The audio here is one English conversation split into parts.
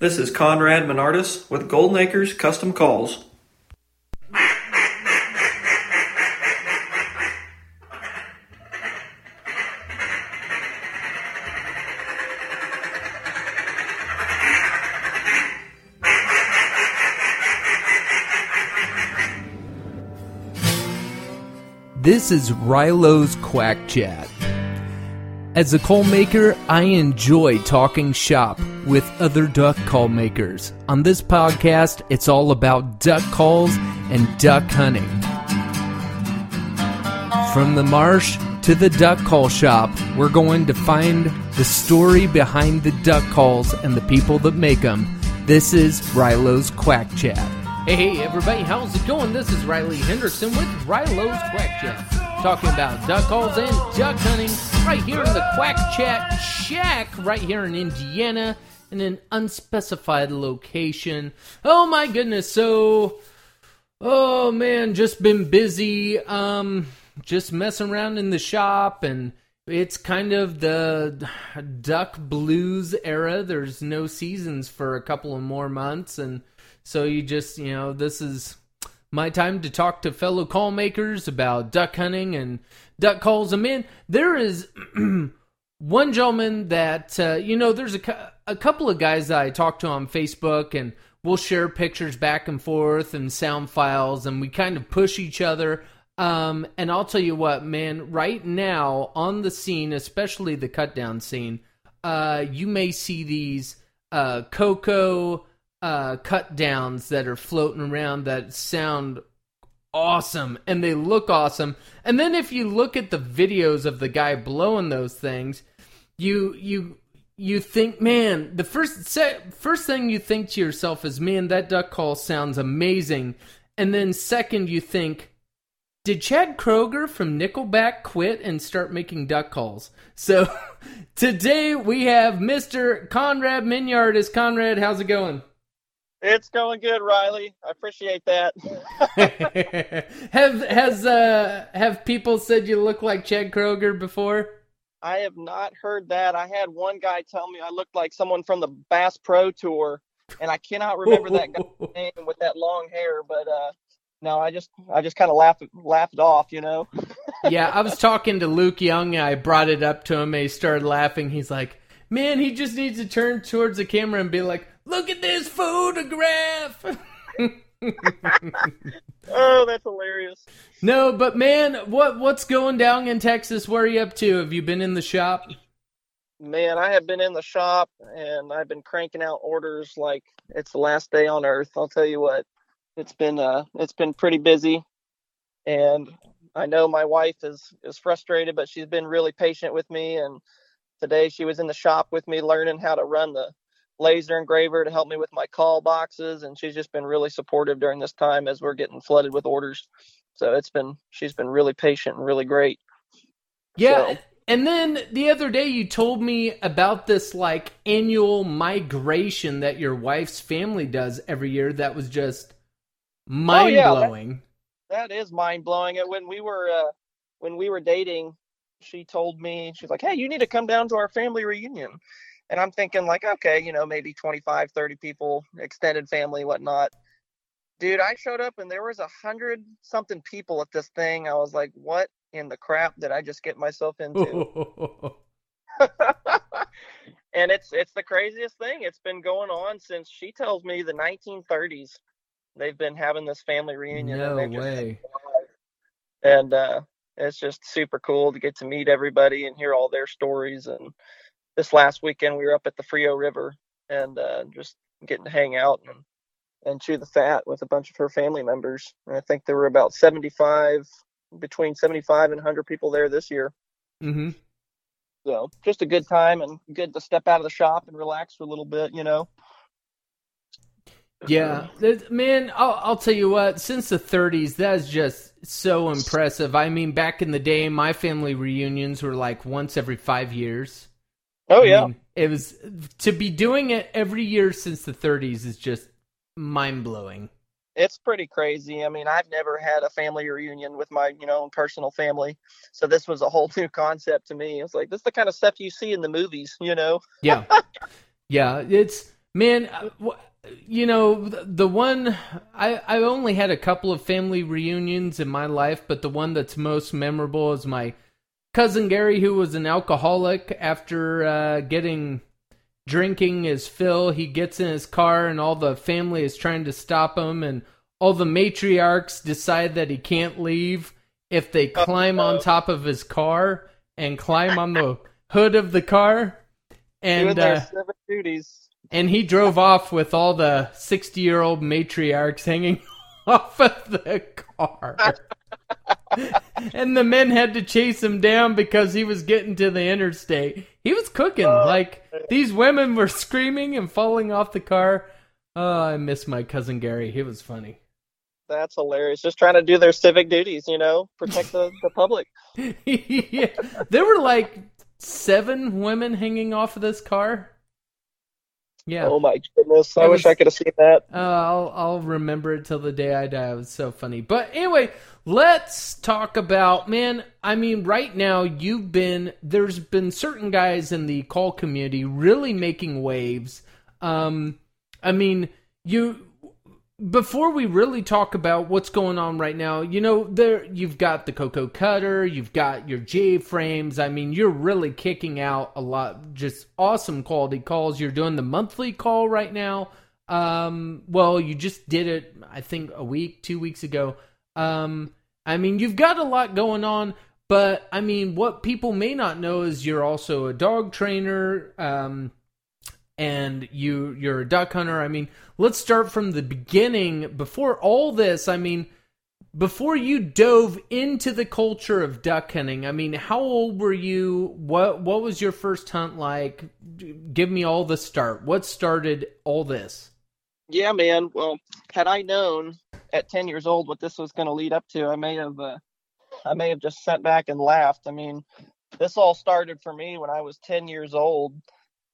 This is Conrad Menardis with Golden Acres Custom Calls. This is Rilo's Quack Chat. As a call maker, I enjoy talking shop with other duck call makers. On this podcast, it's all about duck calls and duck hunting. From the marsh to the duck call shop, we're going to find the story behind the duck calls and the people that make them. This is Rilo's Quack Chat. Hey, everybody, how's it going? This is Riley Hendrickson with Rilo's Quack Chat, talking about duck calls and duck hunting right here in the Quack Chat Shack, right here in Indiana, in an unspecified location. Oh my goodness, so, oh man, just been busy, um, just messing around in the shop and it's kind of the duck blues era. There's no seasons for a couple of more months and so you just, you know, this is my time to talk to fellow call makers about duck hunting and duck calls. I in. there is one gentleman that, uh, you know, there's a, a couple of guys that I talk to on Facebook and we'll share pictures back and forth and sound files and we kind of push each other. Um, and I'll tell you what, man, right now on the scene, especially the cut down scene, uh, you may see these uh, Coco uh, cut downs that are floating around that sound awesome and they look awesome. And then if you look at the videos of the guy blowing those things, you you you think, man, the first se- first thing you think to yourself is, man, that duck call sounds amazing. And then second, you think, did Chad Kroeger from Nickelback quit and start making duck calls? So today we have Mr. Conrad Minyard. Is Conrad, how's it going? It's going good, Riley. I appreciate that. have has uh have people said you look like Chad Kroeger before? I have not heard that. I had one guy tell me I looked like someone from the Bass Pro Tour, and I cannot remember that guy's name with that long hair. But uh, no, I just I just kind of laughed laughed off, you know. yeah, I was talking to Luke Young. I brought it up to him, and he started laughing. He's like, "Man, he just needs to turn towards the camera and be like." Look at this photograph. oh, that's hilarious. No, but man, what what's going down in Texas? Where are you up to? Have you been in the shop? Man, I have been in the shop and I've been cranking out orders like it's the last day on earth. I'll tell you what. It's been uh it's been pretty busy and I know my wife is is frustrated, but she's been really patient with me and today she was in the shop with me learning how to run the laser engraver to help me with my call boxes and she's just been really supportive during this time as we're getting flooded with orders. So it's been she's been really patient and really great. Yeah so. and then the other day you told me about this like annual migration that your wife's family does every year that was just mind blowing oh, yeah, that, that is mind blowing when we were uh when we were dating she told me she's like hey you need to come down to our family reunion and i'm thinking like okay you know maybe 25 30 people extended family whatnot. Dude i showed up and there was a hundred something people at this thing. I was like what in the crap did i just get myself into? And it's it's the craziest thing. It's been going on since she tells me the 1930s they've been having this family reunion no and way. And uh it's just super cool to get to meet everybody and hear all their stories and this last weekend we were up at the Frio River and uh, just getting to hang out and and chew the fat with a bunch of her family members. And I think there were about 75, between 75 and 100 people there this year. Mm-hmm. So just a good time and good to step out of the shop and relax for a little bit, you know. Yeah, man, I'll, I'll tell you what. Since the 30s, that's just so impressive. I mean, back in the day, my family reunions were like once every five years. Oh yeah. I mean, it was to be doing it every year since the 30s is just mind blowing. It's pretty crazy. I mean, I've never had a family reunion with my, you know, personal family. So this was a whole new concept to me. It's like this is the kind of stuff you see in the movies, you know. yeah. Yeah, it's Man, uh, you know the one I I only had a couple of family reunions in my life, but the one that's most memorable is my cousin Gary, who was an alcoholic after uh, getting drinking his fill. He gets in his car, and all the family is trying to stop him, and all the matriarchs decide that he can't leave if they climb on top of his car and climb on the hood of the car. And uh, duties. And he drove off with all the sixty-year-old matriarchs hanging off of the car. and the men had to chase him down because he was getting to the interstate. He was cooking. Oh, like these women were screaming and falling off the car. Oh, I miss my cousin Gary. He was funny. That's hilarious. Just trying to do their civic duties, you know, protect the, the public. yeah. There were like seven women hanging off of this car. Yeah. Oh my goodness! I wish I could have seen that. Uh, I'll I'll remember it till the day I die. It was so funny. But anyway, let's talk about man. I mean, right now you've been there's been certain guys in the call community really making waves. Um, I mean, you before we really talk about what's going on right now, you know, there you've got the Coco Cutter, you've got your J frames. I mean, you're really kicking out a lot, just awesome quality calls. You're doing the monthly call right now. Um, well, you just did it, I think, a week, two weeks ago. Um, I mean, you've got a lot going on, but I mean, what people may not know is you're also a dog trainer. Um, and you you're a duck hunter. I mean, let's start from the beginning. Before all this, I mean, before you dove into the culture of duck hunting, I mean, how old were you? What what was your first hunt like? Give me all the start. What started all this? Yeah, man. Well, had I known at 10 years old what this was going to lead up to, I may have uh, I may have just sat back and laughed. I mean, this all started for me when I was 10 years old.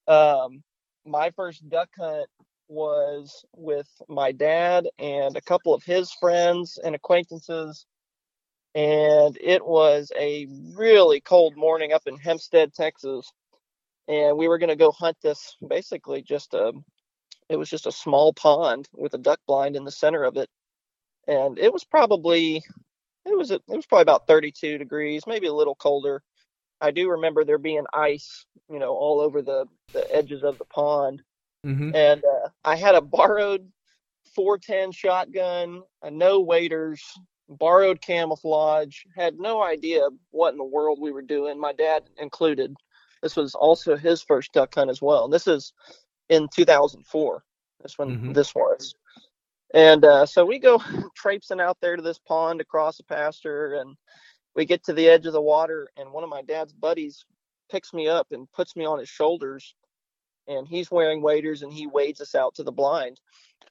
Um, my first duck hunt was with my dad and a couple of his friends and acquaintances. And it was a really cold morning up in Hempstead, Texas. And we were going to go hunt this basically just a, it was just a small pond with a duck blind in the center of it. And it was probably, it was, it was probably about 32 degrees, maybe a little colder. I do remember there being ice, you know, all over the, the edges of the pond. Mm-hmm. And uh, I had a borrowed 410 shotgun, a no waders, borrowed camouflage, had no idea what in the world we were doing, my dad included. This was also his first duck hunt as well. This is in 2004. That's when mm-hmm. this was. And uh, so we go traipsing out there to this pond across the pasture, and we get to the edge of the water and one of my dad's buddies picks me up and puts me on his shoulders and he's wearing waders and he wades us out to the blind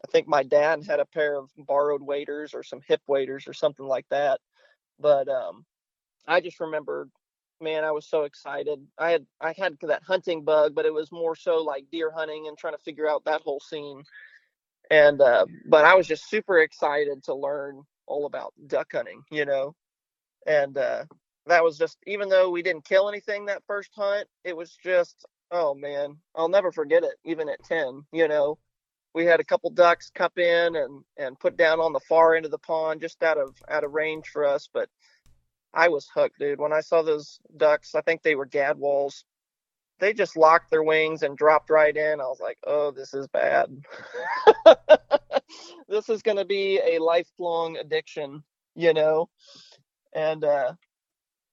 i think my dad had a pair of borrowed waders or some hip waders or something like that but um i just remember man i was so excited i had i had that hunting bug but it was more so like deer hunting and trying to figure out that whole scene and uh but i was just super excited to learn all about duck hunting you know and uh, that was just even though we didn't kill anything that first hunt, it was just oh man, I'll never forget it. Even at ten, you know, we had a couple ducks cup in and and put down on the far end of the pond, just out of out of range for us, but. I was hooked, dude. When I saw those ducks, I think they were gadwalls. They just locked their wings and dropped right in. I was like, "Oh, this is bad. this is going to be a lifelong addiction," you know and uh,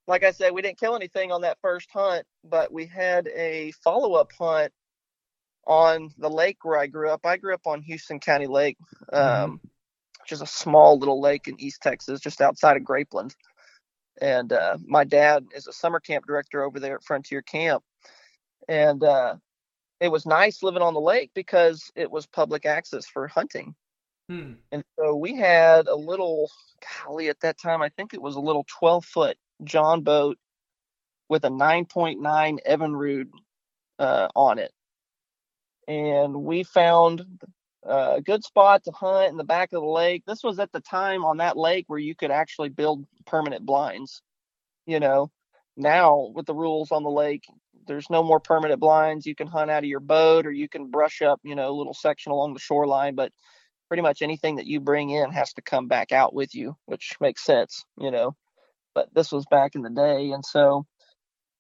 like I said, we didn't kill anything on that first hunt, but we had a follow up hunt on the lake where I grew up. I grew up on Houston County Lake, mm-hmm. um, which is a small little lake in East Texas, just outside of Grapeland. And uh, my dad is a summer camp director over there at Frontier Camp. And uh, it was nice living on the lake because it was public access for hunting. Hmm. And so we had a little, golly, at that time, I think it was a little 12 foot John boat with a 9.9 Evinrude uh, on it. And we found a good spot to hunt in the back of the lake. This was at the time on that lake where you could actually build permanent blinds. You know, now with the rules on the lake, there's no more permanent blinds. You can hunt out of your boat or you can brush up, you know, a little section along the shoreline, but pretty much anything that you bring in has to come back out with you, which makes sense, you know. But this was back in the day, and so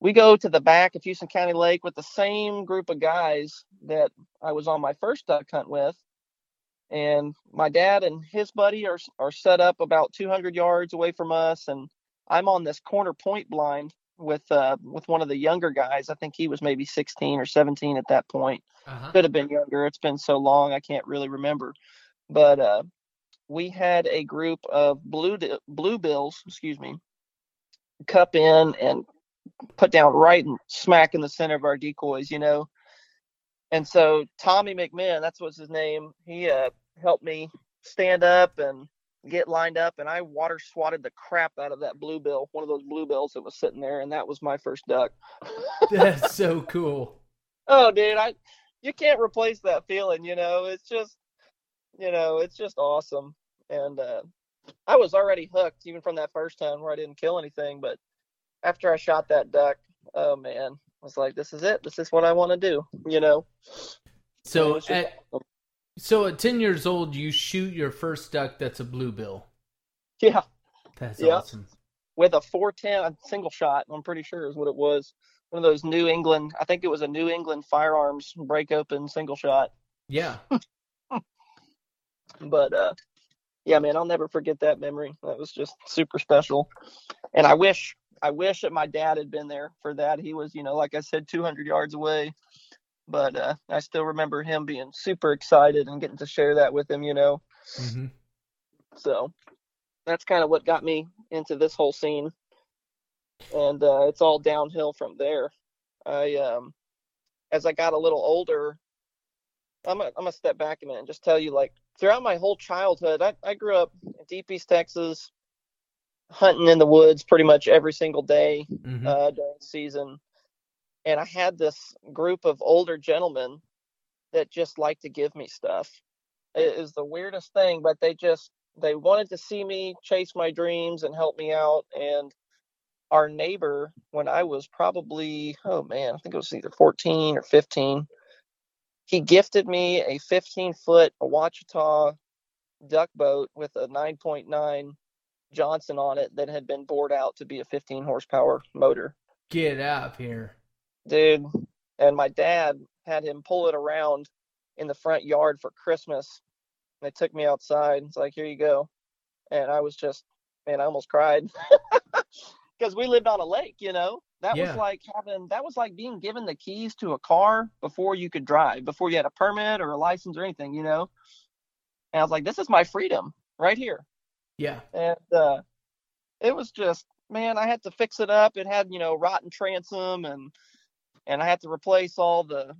we go to the back of Houston County Lake with the same group of guys that I was on my first duck hunt with. And my dad and his buddy are are set up about 200 yards away from us, and I'm on this corner point blind with uh with one of the younger guys. I think he was maybe 16 or 17 at that point. Uh-huh. Could have been younger. It's been so long I can't really remember. But uh we had a group of blue bluebills, excuse me, cup in and put down right and smack in the center of our decoys, you know. And so Tommy McMahon, that's what's his name. He uh, helped me stand up and get lined up, and I water swatted the crap out of that bluebill, one of those bluebills that was sitting there, and that was my first duck. that's so cool. Oh, dude, I you can't replace that feeling. You know, it's just, you know, it's just awesome. And uh, I was already hooked even from that first time where I didn't kill anything, but after I shot that duck, oh man, I was like, this is it. This is what I want to do, you know? So at, so at 10 years old, you shoot your first duck that's a bluebill. Yeah. That's yeah. awesome. With a 410 single shot, I'm pretty sure is what it was. One of those New England, I think it was a New England firearms break open single shot. Yeah. but uh yeah, man, I'll never forget that memory. That was just super special. And I wish I wish that my dad had been there for that. He was, you know, like I said, 200 yards away. But uh, I still remember him being super excited and getting to share that with him, you know. Mm-hmm. So that's kind of what got me into this whole scene. And uh, it's all downhill from there. I, um, as I got a little older, I'm gonna, I'm gonna step back a minute and just tell you, like, throughout my whole childhood, I, I grew up in Deep East Texas, hunting in the woods pretty much every single day mm-hmm. uh, during the season. And I had this group of older gentlemen that just liked to give me stuff. It is the weirdest thing, but they just they wanted to see me chase my dreams and help me out. And our neighbor, when I was probably oh man, I think it was either 14 or 15, he gifted me a 15 foot Ouachita duck boat with a 9.9 Johnson on it that had been bored out to be a 15 horsepower motor. Get up here. Dude. And my dad had him pull it around in the front yard for Christmas. And They took me outside. It's like, here you go. And I was just, man, I almost cried because we lived on a lake, you know. That yeah. was like having, that was like being given the keys to a car before you could drive, before you had a permit or a license or anything, you know. And I was like, this is my freedom right here. Yeah. And uh, it was just, man, I had to fix it up. It had, you know, rotten transom and and I had to replace all the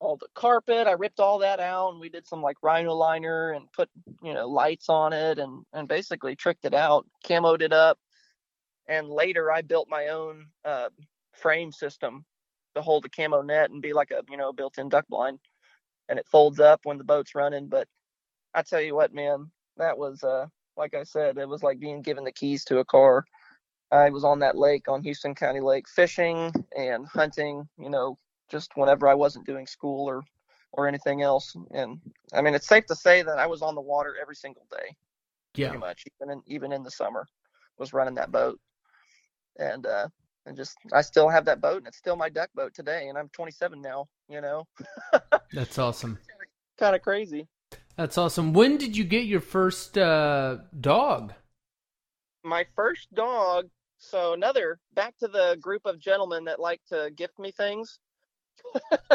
all the carpet. I ripped all that out and we did some like rhino liner and put, you know, lights on it and and basically tricked it out, camoed it up. And later I built my own uh, frame system to hold the camo net and be like a, you know, built-in duck blind. And it folds up when the boat's running, but I tell you what, man, that was uh like I said, it was like being given the keys to a car. I was on that lake on Houston County Lake fishing and hunting, you know, just whenever I wasn't doing school or or anything else. And I mean, it's safe to say that I was on the water every single day. Yeah. Pretty much, even in even in the summer, was running that boat. And uh and just I still have that boat and it's still my duck boat today and I'm 27 now, you know. That's awesome. kind of crazy. That's awesome. When did you get your first uh, dog? My first dog. So another back to the group of gentlemen that like to gift me things.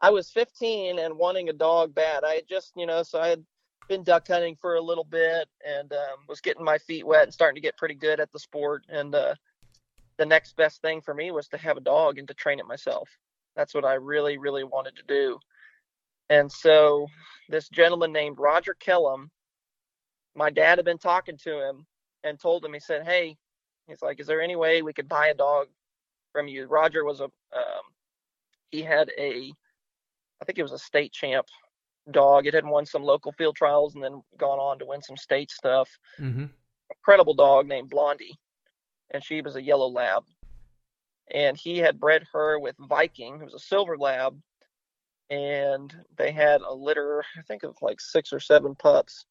I was 15 and wanting a dog bad. I had just, you know, so I had been duck hunting for a little bit and um, was getting my feet wet and starting to get pretty good at the sport. And uh, the next best thing for me was to have a dog and to train it myself. That's what I really, really wanted to do. And so this gentleman named Roger Kellum, my dad had been talking to him and told him, he said, Hey, he's like, Is there any way we could buy a dog from you? Roger was a, um, he had a, I think it was a state champ dog. It had won some local field trials and then gone on to win some state stuff. Mm-hmm. Incredible dog named Blondie. And she was a yellow lab. and he had bred her with Viking, who was a silver lab, and they had a litter, I think of like six or seven pups.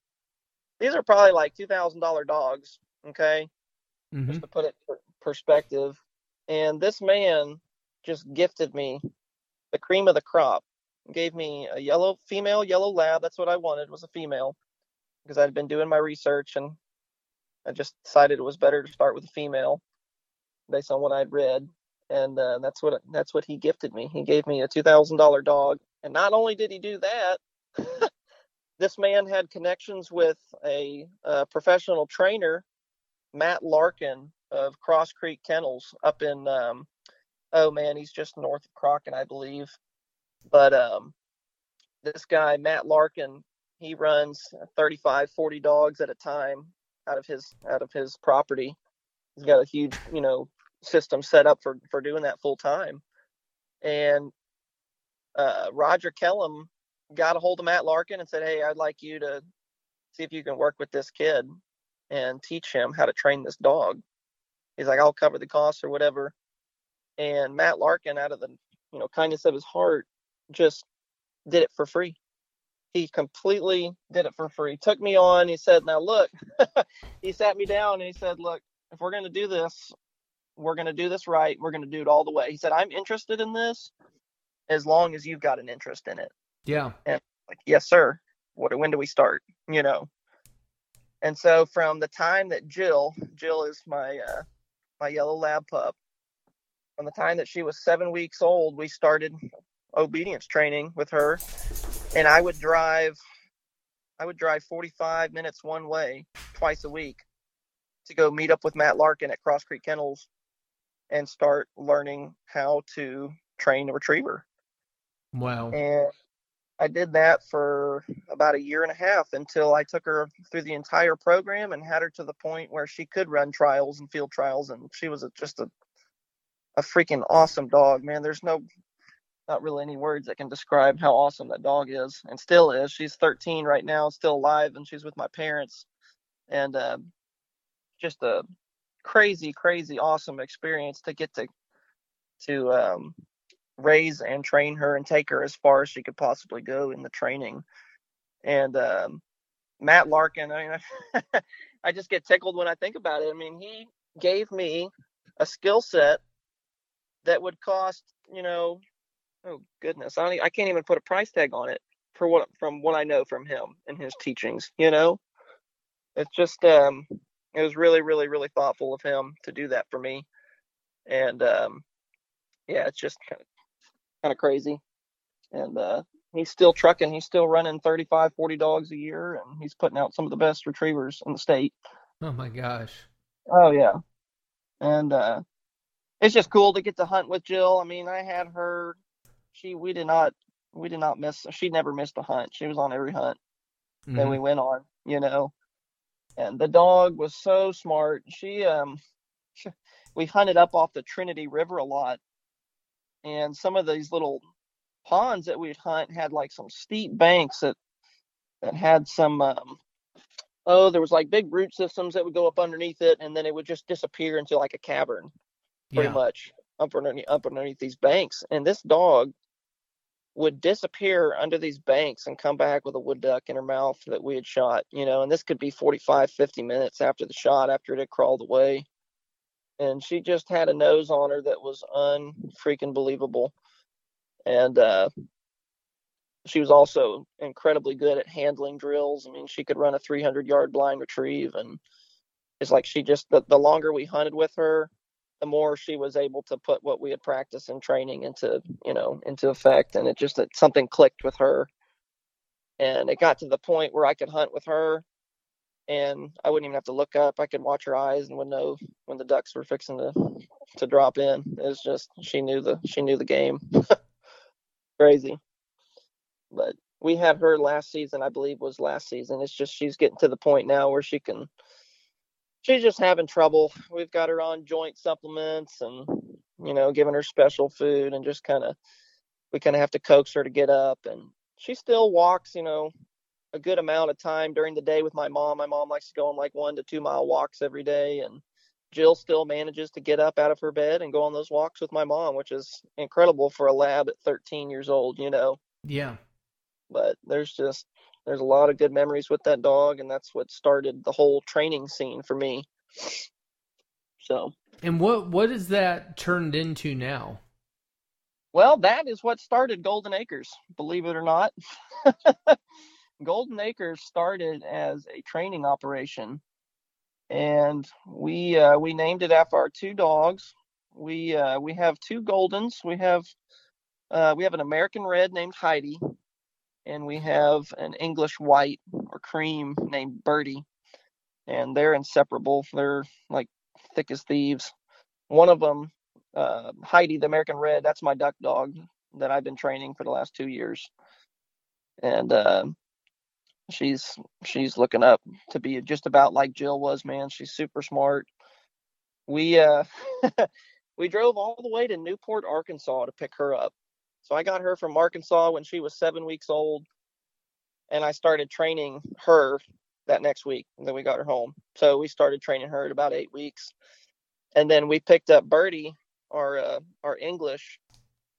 These are probably like two thousand dollar dogs, okay, Mhm. just to put it in perspective. And this man just gifted me the cream of the crop. Gave me a yellow female yellow lab. That's what I wanted was a female because I'd been doing my research and I just decided it was better to start with a female based on what I'd read. And uh, that's what that's what he gifted me. He gave me a two thousand dollar dog, and not only did he do that, this man had connections with a, a professional trainer, Matt Larkin of Cross Creek Kennels up in um, oh man, he's just north of Crockett, I believe. But um, this guy, Matt Larkin, he runs 35, 40 dogs at a time out of his out of his property. He's got a huge, you know, system set up for for doing that full time. And uh, Roger Kellum got a hold of Matt Larkin and said, "Hey, I'd like you to see if you can work with this kid and teach him how to train this dog." He's like, "I'll cover the costs or whatever." And Matt Larkin, out of the you know kindness of his heart, just did it for free. He completely did it for free. Took me on. He said, "Now look," he sat me down and he said, "Look, if we're going to do this, we're going to do this right. We're going to do it all the way." He said, "I'm interested in this as long as you've got an interest in it." Yeah. And like yes sir what when do we start you know and so from the time that jill jill is my uh my yellow lab pup from the time that she was seven weeks old we started obedience training with her and i would drive i would drive 45 minutes one way twice a week to go meet up with matt larkin at cross creek kennels and start learning how to train a retriever Wow. and I did that for about a year and a half until I took her through the entire program and had her to the point where she could run trials and field trials, and she was a, just a a freaking awesome dog, man. There's no not really any words that can describe how awesome that dog is, and still is. She's 13 right now, still alive, and she's with my parents, and uh, just a crazy, crazy, awesome experience to get to to um, raise and train her and take her as far as she could possibly go in the training. And um, Matt Larkin, I mean, I just get tickled when I think about it. I mean, he gave me a skill set that would cost, you know, oh goodness, I I can't even put a price tag on it for what from what I know from him and his teachings. You know, it's just um, it was really, really, really thoughtful of him to do that for me. And um, yeah, it's just kind of kind of crazy. And uh, he's still trucking. He's still running 35, 40 dogs a year, and he's putting out some of the best retrievers in the state. Oh my gosh. Oh yeah, and uh, it's just cool to get to hunt with Jill. I mean, I had her. She we did not we did not miss. She never missed a hunt. She was on every hunt that Mhm. we went on. You know, and the dog was so smart. She um, we hunted up off the Trinity River a lot, and some of these little ponds that we'd hunt had like some steep banks that that had some um, oh there was like big root systems that would go up underneath it and then it would just disappear into like a cavern pretty Yeah. much up underneath up underneath these banks and this dog would disappear under these banks and come back with a wood duck in her mouth that we had shot you know and this could be 45 50 minutes after the shot after it had crawled away and she just had a nose on her that was unfreaking believable. And uh she was also incredibly good at handling drills. I mean, she could run a 300 yard blind retrieve, and it's like she just the, the longer we hunted with her, the more she was able to put what we had practiced in training into you know into effect, and it just that something clicked with her, and it got to the point where I could hunt with her, and I wouldn't even have to look up. I could watch her eyes and would know when the ducks were fixing to to drop in. It's just she knew the she knew the game. Crazy but we had her last season, I believe was last season. It's just she's getting to the point now where she can she's just having trouble. We've got her on joint supplements and you know, giving her special food and just kind of we kind of have to coax her to get up and she still walks, you know, a good amount of time during the day with my mom. My mom likes to go on like 1 to 2 mile walks every day and Jill still manages to get up out of her bed and go on those walks with my mom, which is incredible for a lab at 13 years old, you know. Yeah. But there's just there's a lot of good memories with that dog and that's what started the whole training scene for me. So, And what what is that turned into now? well, that is what started Golden Acres, believe it or not. Golden Acres started as a training operation and we uh, we named it after our two dogs. We uh, we have two Goldens. We have uh, we have an American Red named Heidi, and we have an English White or Cream named Birdie, and they're inseparable. They're like thick as thieves. One of them, uh, Heidi, the American Red, that's my duck dog that I've been training for the last two years, and uh, she's she's looking up to be just about like Jill was, man. She's super smart. We uh we drove all the way to Newport, Arkansas to pick her up. So I got her from Arkansas when she was 7 weeks old and I started training her that next week. And then we got her home. So we started training her at about 8 weeks. And then we picked up Birdie, our uh, our English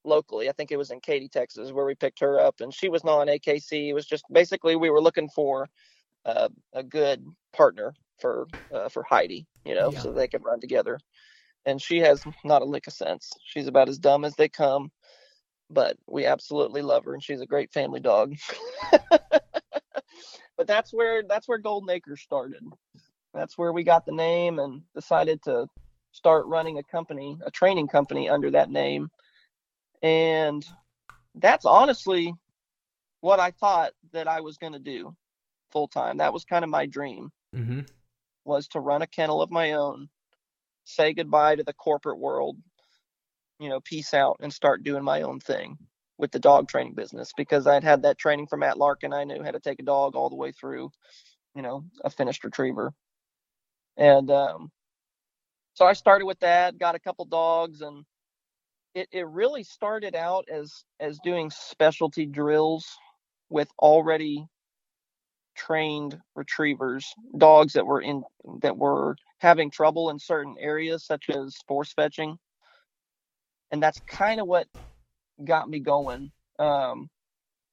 locally. I think it was in Katy, Texas, where we picked her up, and she was not an AKC. It was just basically we were looking for uh, a good partner for uh, for Heidi, you know, Yeah. so they could run together. And she has not a lick of sense. She's about as dumb as they come, but we absolutely love her, and she's a great family dog. but that's where that's where Golden Acres started. That's where we got the name and decided to start running a company, a training company under that name and that's honestly what I thought that I was going to do full time. That was kind of my dream Mm-hmm. was to run a kennel of my own, say goodbye to the corporate world, you know, peace out and start doing my own thing with the dog training business because I'd had that training from Matt Larkin. I knew how to take a dog all the way through, you know, a finished retriever. And um, so I started with that, got a couple dogs and it, it really started out as as doing specialty drills with already trained retrievers dogs that were in that were having trouble in certain areas such as force fetching. And that's kind of what got me going. Um,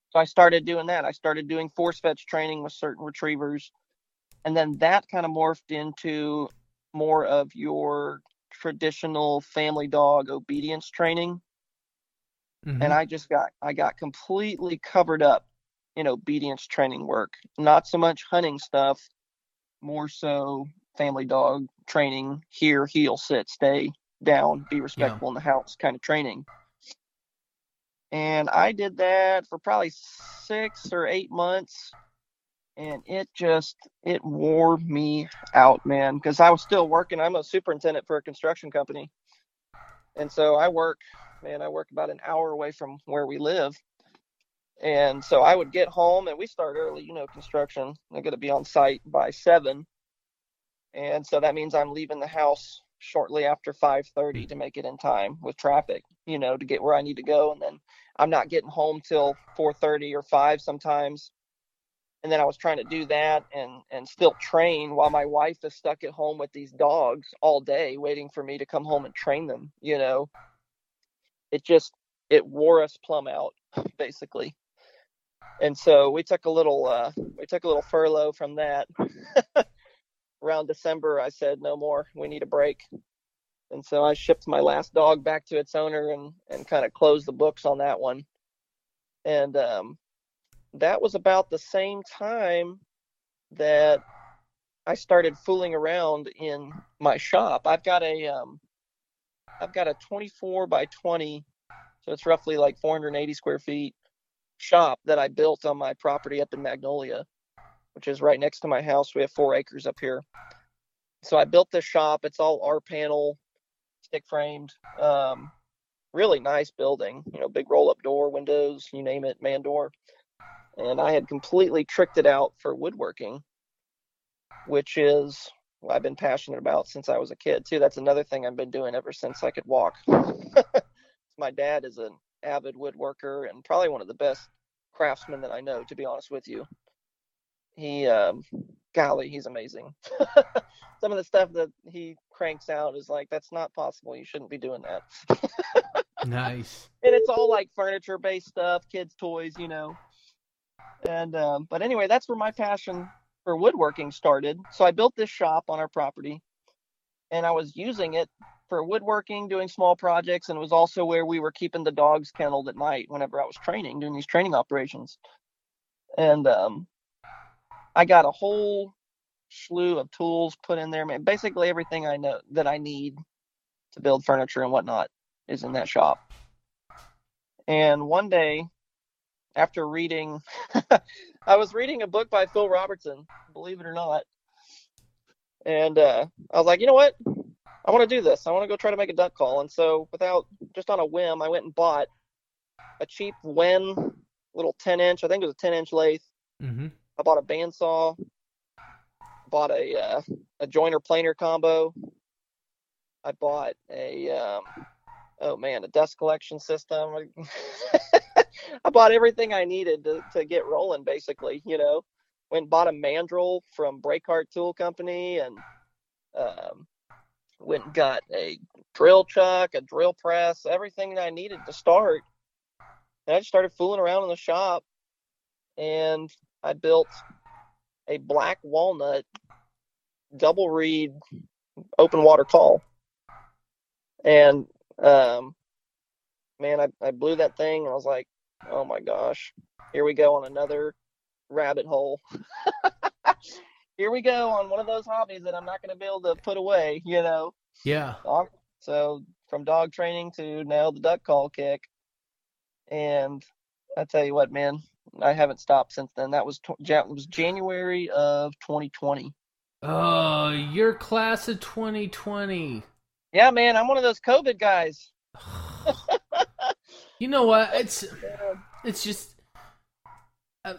so i started doing that. I started doing force fetch training with certain retrievers. And then that kind of morphed into more of your traditional family dog obedience training Mm-hmm. and I just got I got completely covered up in obedience training work. Not so much hunting stuff, more so family dog training, here, heel, sit, stay, down, be respectful in the house kind of training. And I did that for probably six or eight months. And it just it wore me out, man, because I was still working. I'm a superintendent for a construction company. And so I work man, I work about an hour away from where we live. And so I would get home and we start early, you know, construction. I got to be on site by seven. And so that means I'm leaving the house shortly after 5:30 to make it in time with traffic, you know, to get where I need to go. And then I'm not getting home till 4:30 or 5 sometimes. And then I was trying to do that and and still train while my wife is stuck at home with these dogs all day waiting for me to come home and train them, you know? It just it wore us plumb out basically. And so we took a little uh we took a little furlough from that. Around december i said no more. We need a break. And so i shipped my last dog back to its owner and and kind of closed the books on that one. And um that was about the same time that i started fooling around in my shop i've got a um I've got a 24 by 20, so it's roughly like 480 square feet shop that I built on my property up in Magnolia, which is right next to my house. We have four acres up here. So I built this shop. It's all R panel, stick framed, um, really nice building. You know, big roll up door, windows, you name it, man door. And I had completely tricked it out for woodworking, which is I've been passionate about since I was a kid too. That's another thing I've been doing ever since I could walk. My dad is an avid woodworker and probably one of the best craftsmen that I know, to be honest with you. He, um, golly, he's amazing. Some of the stuff that he cranks out is like that's not possible. You shouldn't be doing that. nice. And it's all like furniture based stuff, kids' toys, you know. And um, but anyway, that's where my passion for woodworking started. So I built this shop on our property, and I was using it for woodworking, doing small projects, and it was also where we were keeping the dogs kenneled at night whenever I was training, doing these training operations. And um, I got a whole slew of tools put in there, man. Basically everything I know that I need to build furniture and whatnot is in that shop. And one day, after reading, I was reading a book by Phil Robertson, believe it or not. And uh, I was like, you know what? I want to do this. I want to go try to make a duck call. And so, without just on a whim, I went and bought a cheap Wen little 10 inch, I think it was a 10 inch lathe. Mm-hmm. I bought a bandsaw, bought a uh, a joiner planer combo. I bought a um, oh man, a dust collection system. I bought everything I needed to, to get rolling, basically. You know, went and bought a mandrel from Breakart Tool Company, and um, went and got a drill chuck, a drill press, everything that I needed to start. And I just started fooling around in the shop, and I built a black walnut double reed open water call. And um, man, I, I blew that thing I was like, oh my gosh, here we go on another rabbit hole. here we go on one of those hobbies that I'm not going to be able to put away, you know? Yeah. So from dog training to now the duck call kick. And I tell you what, man, I haven't stopped since then. That was, was January of 2020. Oh, your class of 2020. Yeah, man, I'm one of those COVID guys. you know what? It's it's just uh,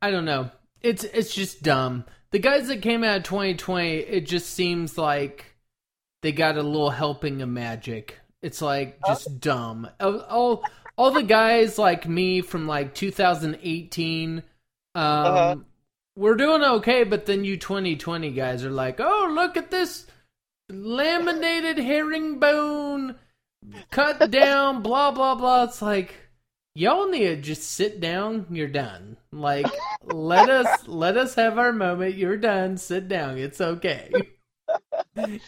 I don't know. It's it's just dumb. The guys that came out of 2020, it just seems like they got a little helping of magic. It's like just oh. dumb. All all the guys like me from like 2018 um uh-huh. we're doing okay, but then you 2020 guys are like, "Oh, look at this laminated herringbone cut down, blah blah blah. It's like y'all need to just sit down. You're done. Like let us let us have our moment. You're done. Sit down. It's okay.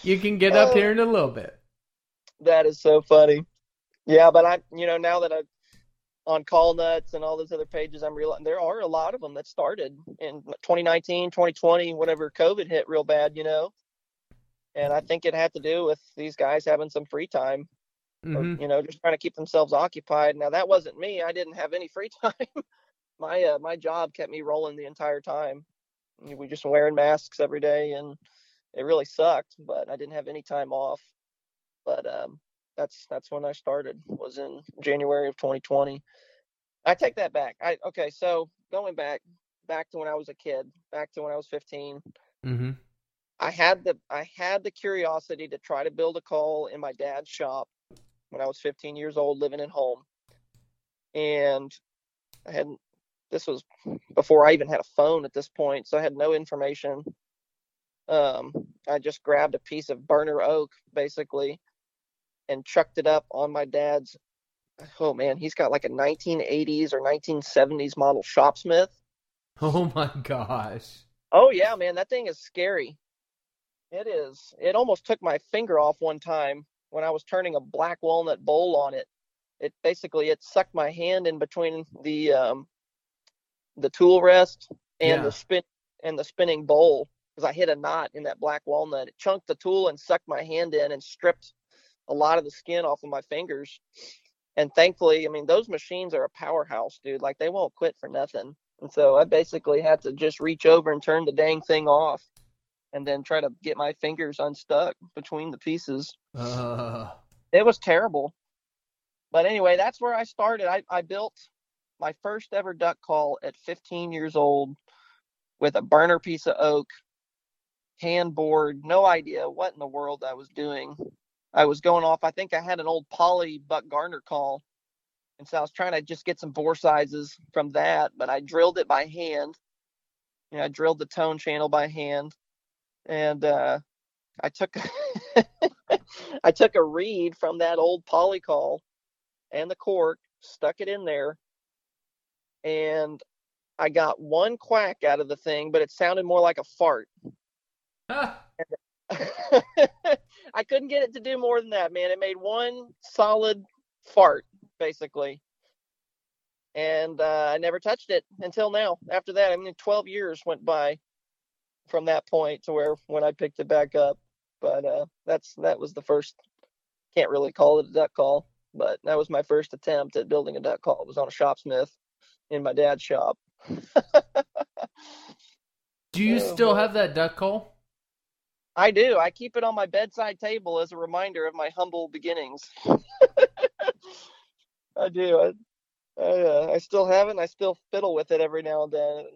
you can get up here oh. in a little bit. That is so funny. Yeah, but I, you know, now that I'm on call nuts and all those other pages, I'm realizing there are a lot of them that started in 2019, 2020, whenever COVID hit real bad, you know. And I think it had to do with these guys having some free time mm-hmm. or, you know, just trying to keep themselves occupied. Now that wasn't me. I didn't have any free time. my uh, my job kept me rolling the entire time. We just wearing masks every day, and it really sucked. But I didn't have any time off. But um, that's that's when I started. Was in January of 2020. I take that back. I okay. So going back back to when I was a kid, back to when I was 15. Mm-hmm. I had the I had the curiosity to try to build a call in my dad's shop when I was 15 years old, living at home, and I had this was before I even had a phone at this point, so I had no information. Um, I just grabbed a piece of burner oak, basically, and chucked it up on my dad's. Oh man, he's got like a 1980s or 1970s model Shopsmith. Oh my gosh. Oh yeah, man, that thing is scary. It is. It almost took my finger off one time when I was turning a black walnut bowl on it. It basically it sucked my hand in between the um, the tool rest and yeah. the spin and the spinning bowl because I hit a knot in that black walnut. It chunked the tool and sucked my hand in and stripped a lot of the skin off of my fingers. And thankfully, I mean, those machines are a powerhouse, dude. Like they won't quit for nothing. And so I basically had to just reach over and turn the dang thing off and then try to get my fingers unstuck between the pieces. Uh. It was terrible. But anyway, that's where I started. I, I built my first ever duck call at 15 years old with a burner piece of oak, hand bored, no idea what in the world I was doing. I was going off, I think I had an old Poly Buck Gardner call. And so I was trying to just get some bore sizes from that, but I drilled it by hand. You know, I drilled the tone channel by hand and uh, I took I took a reed from that old polycall and the cork, stuck it in there, and I got one quack out of the thing, but it sounded more like a fart. I couldn't get it to do more than that, man. It made one solid fart, basically. And uh, I never touched it until now. After that, I mean, 12 years went by from that point to where when I picked it back up. But uh, that's that was the first. Can't really call it a duck call, but that was my first attempt at building a duck call. It was on a shopsmith in my dad's shop. Do you Oh, still have that duck call? I do. I keep it on my bedside table as a reminder of my humble beginnings. I do. I, I, uh, I still have it. and I still fiddle with it every now and then.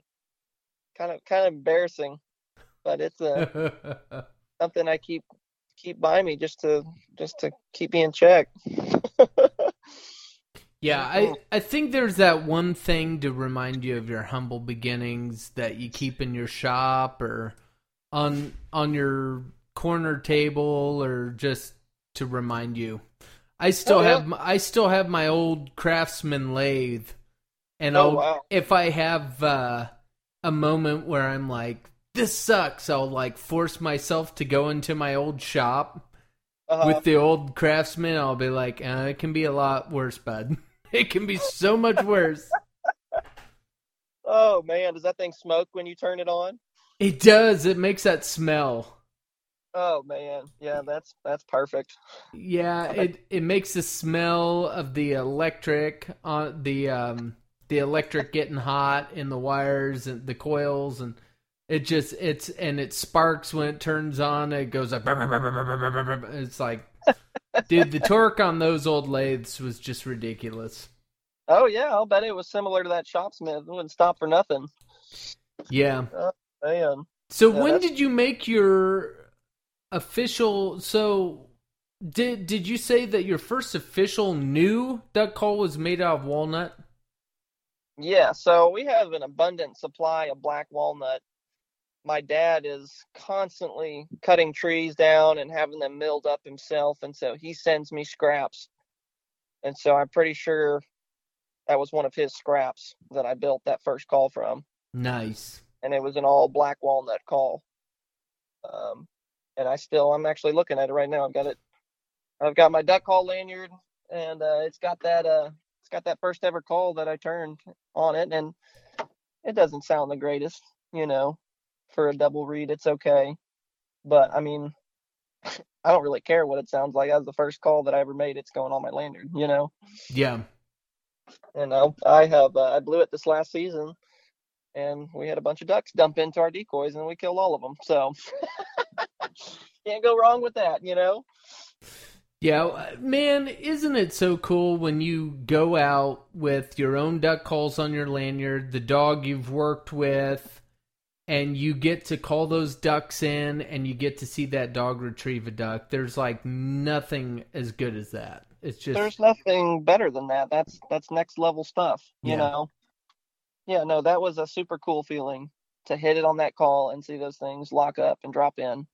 Kind of, kind of embarrassing, but it's uh, something I keep keep by me just to just to keep me in check. Yeah, I, I think there's that one thing to remind you of your humble beginnings that you keep in your shop or on on your corner table or just to remind you. I still Oh, yeah. have my, I still have my old craftsman lathe and Oh, I'll, wow. if I have uh, a moment where I'm like this sucks, I'll like force myself to go into my old shop Uh, with the old craftsman, I'll be like, uh, it can be a lot worse, bud. It can be so much worse. oh man, does that thing smoke when you turn it on? It does. It makes that smell. Oh man, yeah, that's that's perfect. Yeah, it it makes the smell of the electric on the um the electric getting hot in the wires and the coils and it just it's and it sparks when it turns on. It goes like it's like dude, the torque on those old lathes was just ridiculous. Oh yeah, I'll bet it was similar to that shopsmith. It wouldn't stop for nothing. Yeah. Oh, man. So Yeah, when that's- did you make your official? So did did you say that your first official new duck call was made out of walnut? Yeah, so we have an abundant supply of black walnut. My dad is constantly cutting trees down and having them milled up himself, and so he sends me scraps. And so I'm pretty sure that was one of his scraps that I built that first call from, Nice. and it was an all black walnut call. Um, and I still, I'm actually looking at it right now. I've got it. I've got my duck call lanyard, and uh, it's got that uh, it's got that first ever call that I turned on it, and it doesn't sound the greatest, you know, for a double reed. It's okay, but I mean, I don't really care what it sounds like. That's the first call that I ever made. It's going on my lanyard, you know. Yeah. And I, I have uh, I blew it this last season, and we had a bunch of ducks dump into our decoys, and we killed all of them. So can't go wrong with that, you know. Yeah, uh, man, isn't it so cool when you go out with your own duck calls on your lanyard, the dog you've worked with, and you get to call those ducks in and you get to see that dog retrieve a duck? There's like nothing as good as that. It's just There's nothing better than that. That's that's next level stuff, you Yeah. know. Yeah, no, that was a super cool feeling to hit it on that call and see those things lock up and drop in.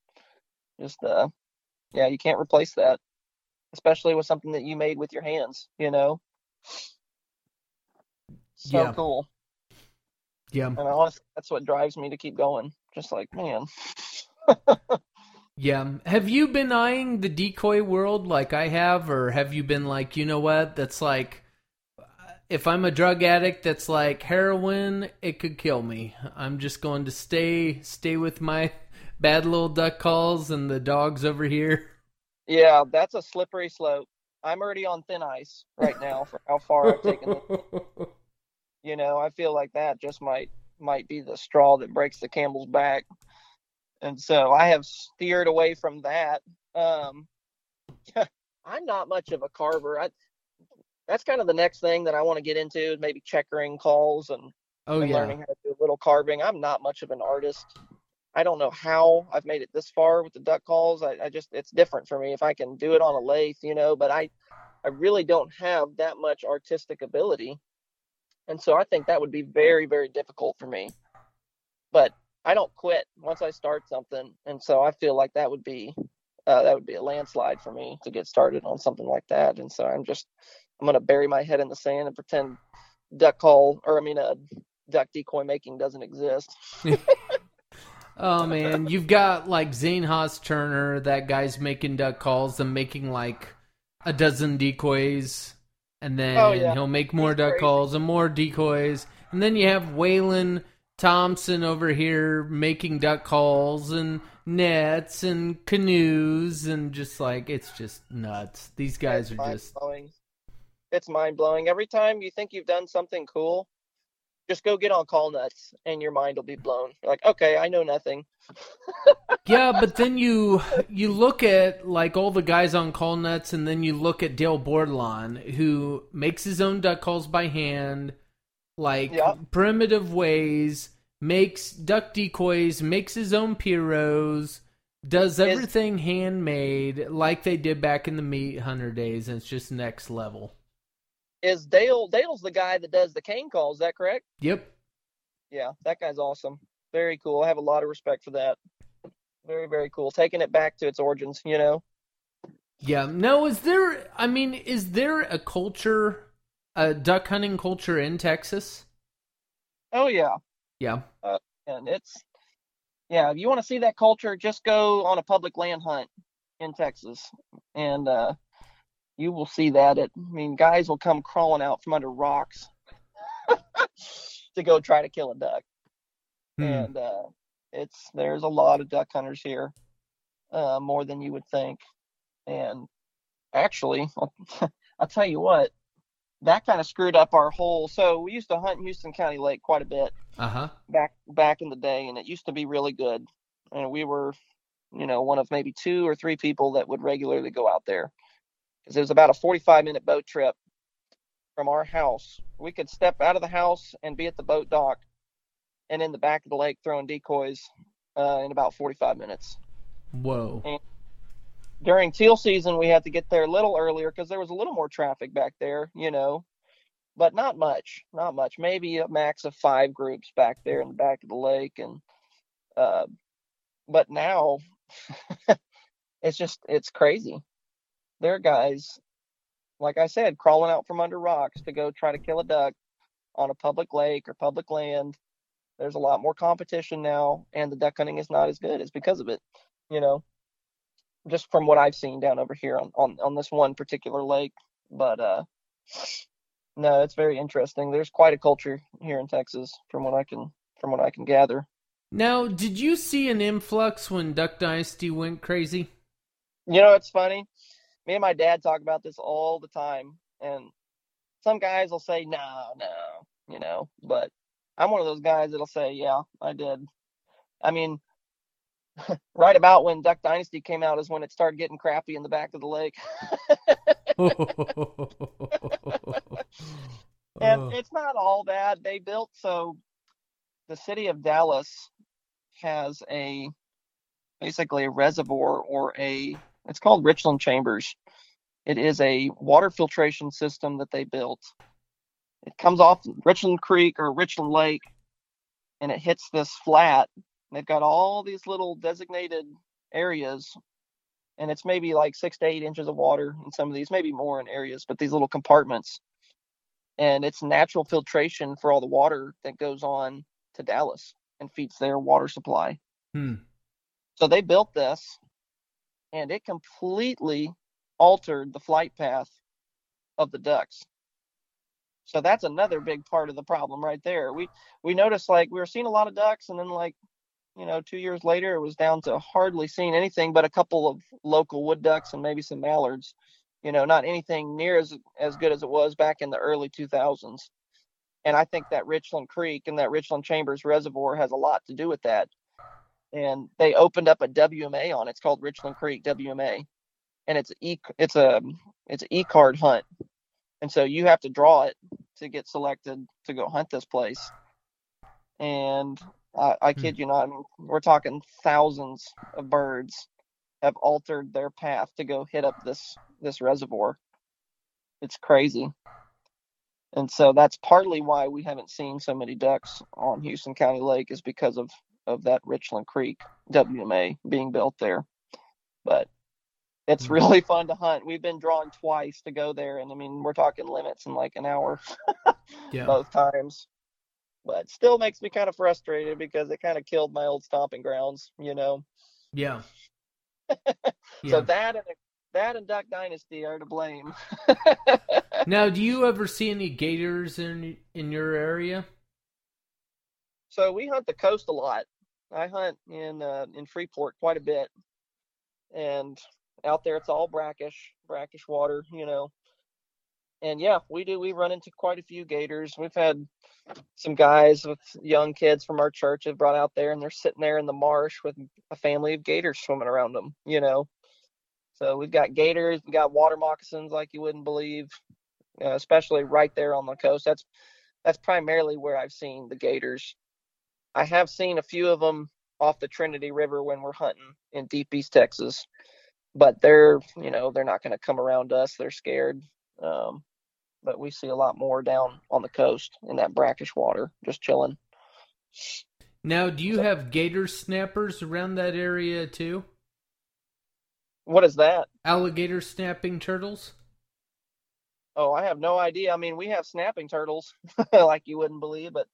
Just uh yeah, you can't replace that. Especially with something that you made with your hands, you know. So Yeah. cool. Yeah. And honestly, that's what drives me to keep going. Just like, man. Yeah. Have you been eyeing the decoy world like I have, or have you been like, you know what? That's like, if I'm a drug addict, that's like heroin. It could kill me. I'm just going to stay, stay with my bad little duck calls and the dogs over here. Yeah, that's a slippery slope. I'm already on thin ice right now for how far I've taken it. You know, I feel like that just might might be the straw that breaks the camel's back. And so I have steered away from that. Um I'm not much of a carver. I that's kind of the next thing that I want to get into maybe checkering calls and, oh and yeah. learning how to do a little carving. I'm not much of an artist. I don't know how I've made it this far with the duck calls. I, I just it's different for me if I can do it on a lathe, you know, but I I really don't have that much artistic ability. And so I think that would be very, very difficult for me. But I don't quit once I start something, and so I feel like that would be uh, that would be a landslide for me to get started on something like that. And so I'm just I'm gonna bury my head in the sand and pretend duck call or I mean uh, duck decoy making doesn't exist. oh man, you've got like Zane Haas Turner, that guy's making duck calls and making like a dozen decoys, and then Oh, yeah. he'll make more He's duck crazy. calls and more decoys, and then you have Waylon Thompson over here making duck calls and nets and canoes and just like it's just nuts. These guys It's are just mind-blowing. It's mind blowing. Every time you think you've done something cool, just go get on call nuts, and your mind will be blown. You're like, okay, I know nothing. yeah, but then you you look at like all the guys on call nuts, and then you look at Dale Bordelon, who makes his own duck calls by hand, like Yeah. primitive ways, makes duck decoys, makes his own pirogues, does everything handmade like they did back in the meat hunter days, and it's just next level. Is Dale? Dale's the guy that does the cane call, Is that correct? Yep. Yeah, that guy's awesome. Very cool. I have a lot of respect for that. Very, very cool. Taking it back to its origins, you know. Yeah. No, is there? I mean, is there a culture, a duck hunting culture in Texas? Oh yeah, Yeah. and it's yeah. If you want to see that culture, just go on a public land hunt in Texas, and uh, you will see that. It. I mean, guys will come crawling out from under rocks to go try to kill a duck. Hmm. and uh, it's there's a lot of duck hunters here, uh, more than you would think. And actually, I'll, I'll tell you what, that kind of screwed up our whole. So we used to hunt in Houston County Lake quite a bit Uh huh. back back in the day, and it used to be really good. And we were, you know, one of maybe two or three people that would regularly go out there because it was about a 45 minute boat trip from our house. We could step out of the house and be at the boat dock and in the back of the lake throwing decoys uh, in about 45 minutes. Whoa. During teal season, we had to get there a little earlier because there was a little more traffic back there, you know, but not much, not much. Maybe a max of five groups back there in the back of the lake, and uh, but now it's just it's crazy. There are guys, like I said, crawling out from under rocks to go try to kill a duck on a public lake or public land. There's a lot more competition now, and the duck hunting is not as good. It's because of it, you know. Just from what I've seen down over here on on, on this one particular lake, but uh, no, it's very interesting. There's quite a culture here in Texas, from what I can from what I can gather. Now, did you see an influx when Duck Dynasty went crazy? You know, it's funny. Me and my dad talk about this all the time, and some guys will say, "No, no," you know, but I'm one of those guys that'll say, "Yeah, I did." I mean, right about when Duck Dynasty came out is when it started getting crappy in the back of the lake, and it's not all bad. They built so the city of Dallas has a basically a reservoir or a it's called Richland Chambers. It is a water filtration system that they built. It comes off Richland Creek or Richland Lake and it hits this flat. They've got all these little designated areas and it's maybe like six to eight inches of water in some of these, maybe more in areas, but these little compartments. And it's natural filtration for all the water that goes on to Dallas and feeds their water supply. Hmm. So they built this and it completely altered the flight path of the ducks. So that's another big part of the problem right there. We we noticed like we were seeing a lot of ducks and then like you know 2 years later it was down to hardly seeing anything but a couple of local wood ducks and maybe some mallards. You know, not anything near as as good as it was back in the early 2000s. And I think that Richland Creek and that Richland Chambers Reservoir has a lot to do with that and they opened up a WMA on it. It's called Richland Creek WMA, and it's e it's a it's an e card hunt, and so you have to draw it to get selected to go hunt this place. And I, I hmm. kid you not, I mean, we're talking thousands of birds have altered their path to go hit up this this reservoir. It's crazy. And so that's partly why we haven't seen so many ducks on Houston County Lake is because of of that Richland Creek WMA being built there. But it's Hmm. really fun to hunt. We've been drawn twice to go there, and I mean we're talking limits in like an hour Yeah. both times. But still makes me kind of frustrated because it kind of killed my old stomping grounds, you know. Yeah. So that and that and Duck Dynasty are to blame. Now, do you ever see any gators in in your area? so we hunt the coast a lot. I hunt in uh, in Freeport quite a bit, and out there it's all brackish, brackish water, you know. And yeah, we do. We run into quite a few gators. We've had some guys with young kids from our church have brought out there, and they're sitting there in the marsh with a family of gators swimming around them, you know. So we've got gators, we got water moccasins like you wouldn't believe, uh, especially right there on the coast. That's that's primarily where I've seen the gators. I have seen a few of them off the Trinity River when we're hunting in deep East Texas, but they're you know they're not going to come around us. They're scared. Um, but we see a lot more down on the coast in that brackish water, just chilling. Now, do you have gator snappers around that area too? What is that? Alligator snapping turtles? Oh, I have no idea. I mean, we have snapping turtles, like you wouldn't believe, but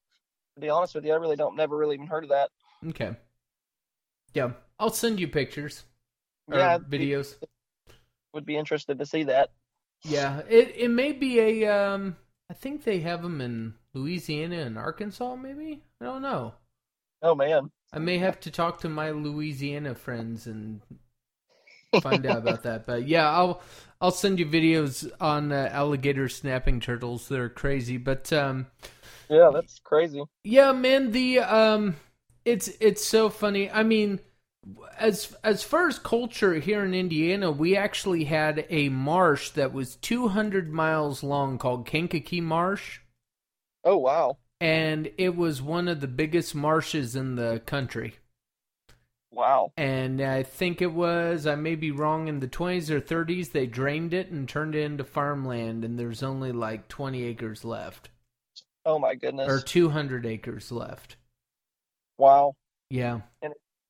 to be honest with you, I really don't never really even heard of that. Okay. Yeah, I'll send you pictures Yeah, videos. Would be interested to see that. Yeah, it it may be a um. I think they have them in Louisiana and Arkansas. Maybe I don't know. Oh man. I may have to talk to my Louisiana friends and find out about that. But yeah, I'll I'll send you videos on uh, alligator snapping turtles. They're crazy, but um, Yeah, that's crazy. yeah, man, the um, it's it's so funny. I mean, as as far as culture here in Indiana, we actually had a marsh that was 200 miles long called Kankakee Marsh, Oh wow. and it was one of the biggest marshes in the country. Wow. and I think it was I may be wrong in the 20s or 30s they drained it and turned it into farmland and there's only like 20 acres left Oh my goodness. or 200 acres left. wow. Yeah.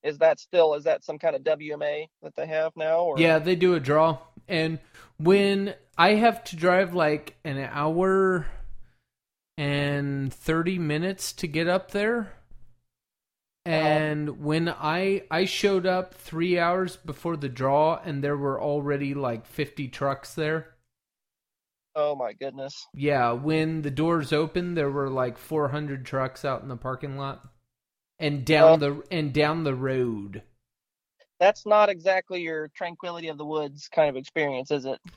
Is that still is that some kind of WMA that they have now or Yeah, they do a draw and when I have to drive like an hour and 30 minutes to get up there uh-huh. and when I I showed up 3 hours before the draw and there were already like 50 trucks there. Oh my goodness. Yeah, when the doors opened, there were like 400 trucks out in the parking lot, and down the and down the road. That's not exactly your tranquility of the woods kind of experience, is it?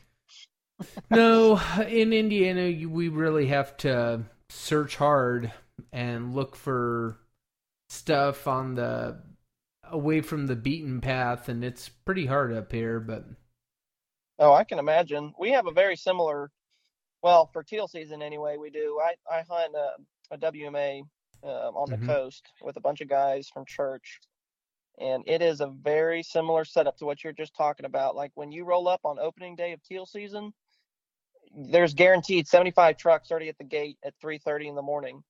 No, in Indiana, you, we really have to search hard and look for stuff on the away from the beaten path, and it's pretty hard up here. But Oh, I can imagine. We have a very similar, well, for teal season anyway, we do. I, I hunt a, a WMA uh, on the Mhm. coast with a bunch of guys from church. And it is a very similar setup to what you're just talking about. Like when you roll up on opening day of teal season, there's guaranteed 75 trucks already at the gate at 3:30 in the morning.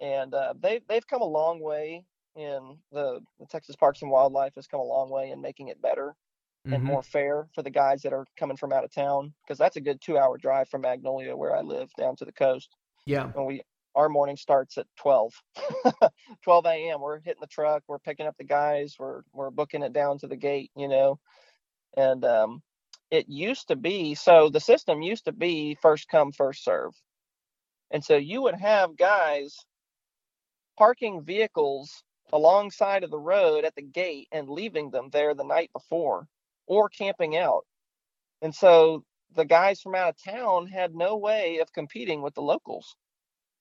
And uh, they they've come a long way in the, the Texas Parks and Wildlife has come a long way in making it better and Mhm. more fair for the guys that are coming from out of town because that's a good two hour drive from Magnolia where I live down to the coast. yeah, And we our morning starts at 12 12 a.m. We're hitting the truck, we're picking up the guys, we're we're booking it down to the gate, you know. And um it used to be so the system used to be first come first serve. And so you would have guys parking vehicles alongside of the road at the gate and leaving them there the night before or camping out. And so the guys from out of town had no way of competing with the locals.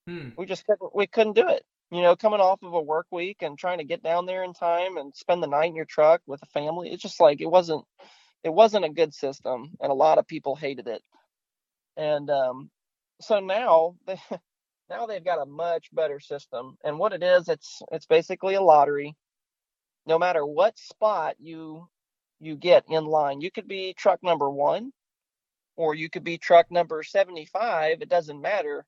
Hmm. We just couldn't we couldn't do it. You know, coming off of a work week and trying to get down there in time and spend the night in your truck with a family, it's just like it wasn't it wasn't a good system and a lot of people hated it. And um so now they now they've got a much better system. And what it is, it's it's basically a lottery. No matter what spot you you get in line, you could be truck number 1 or you could be truck number 75, it doesn't matter.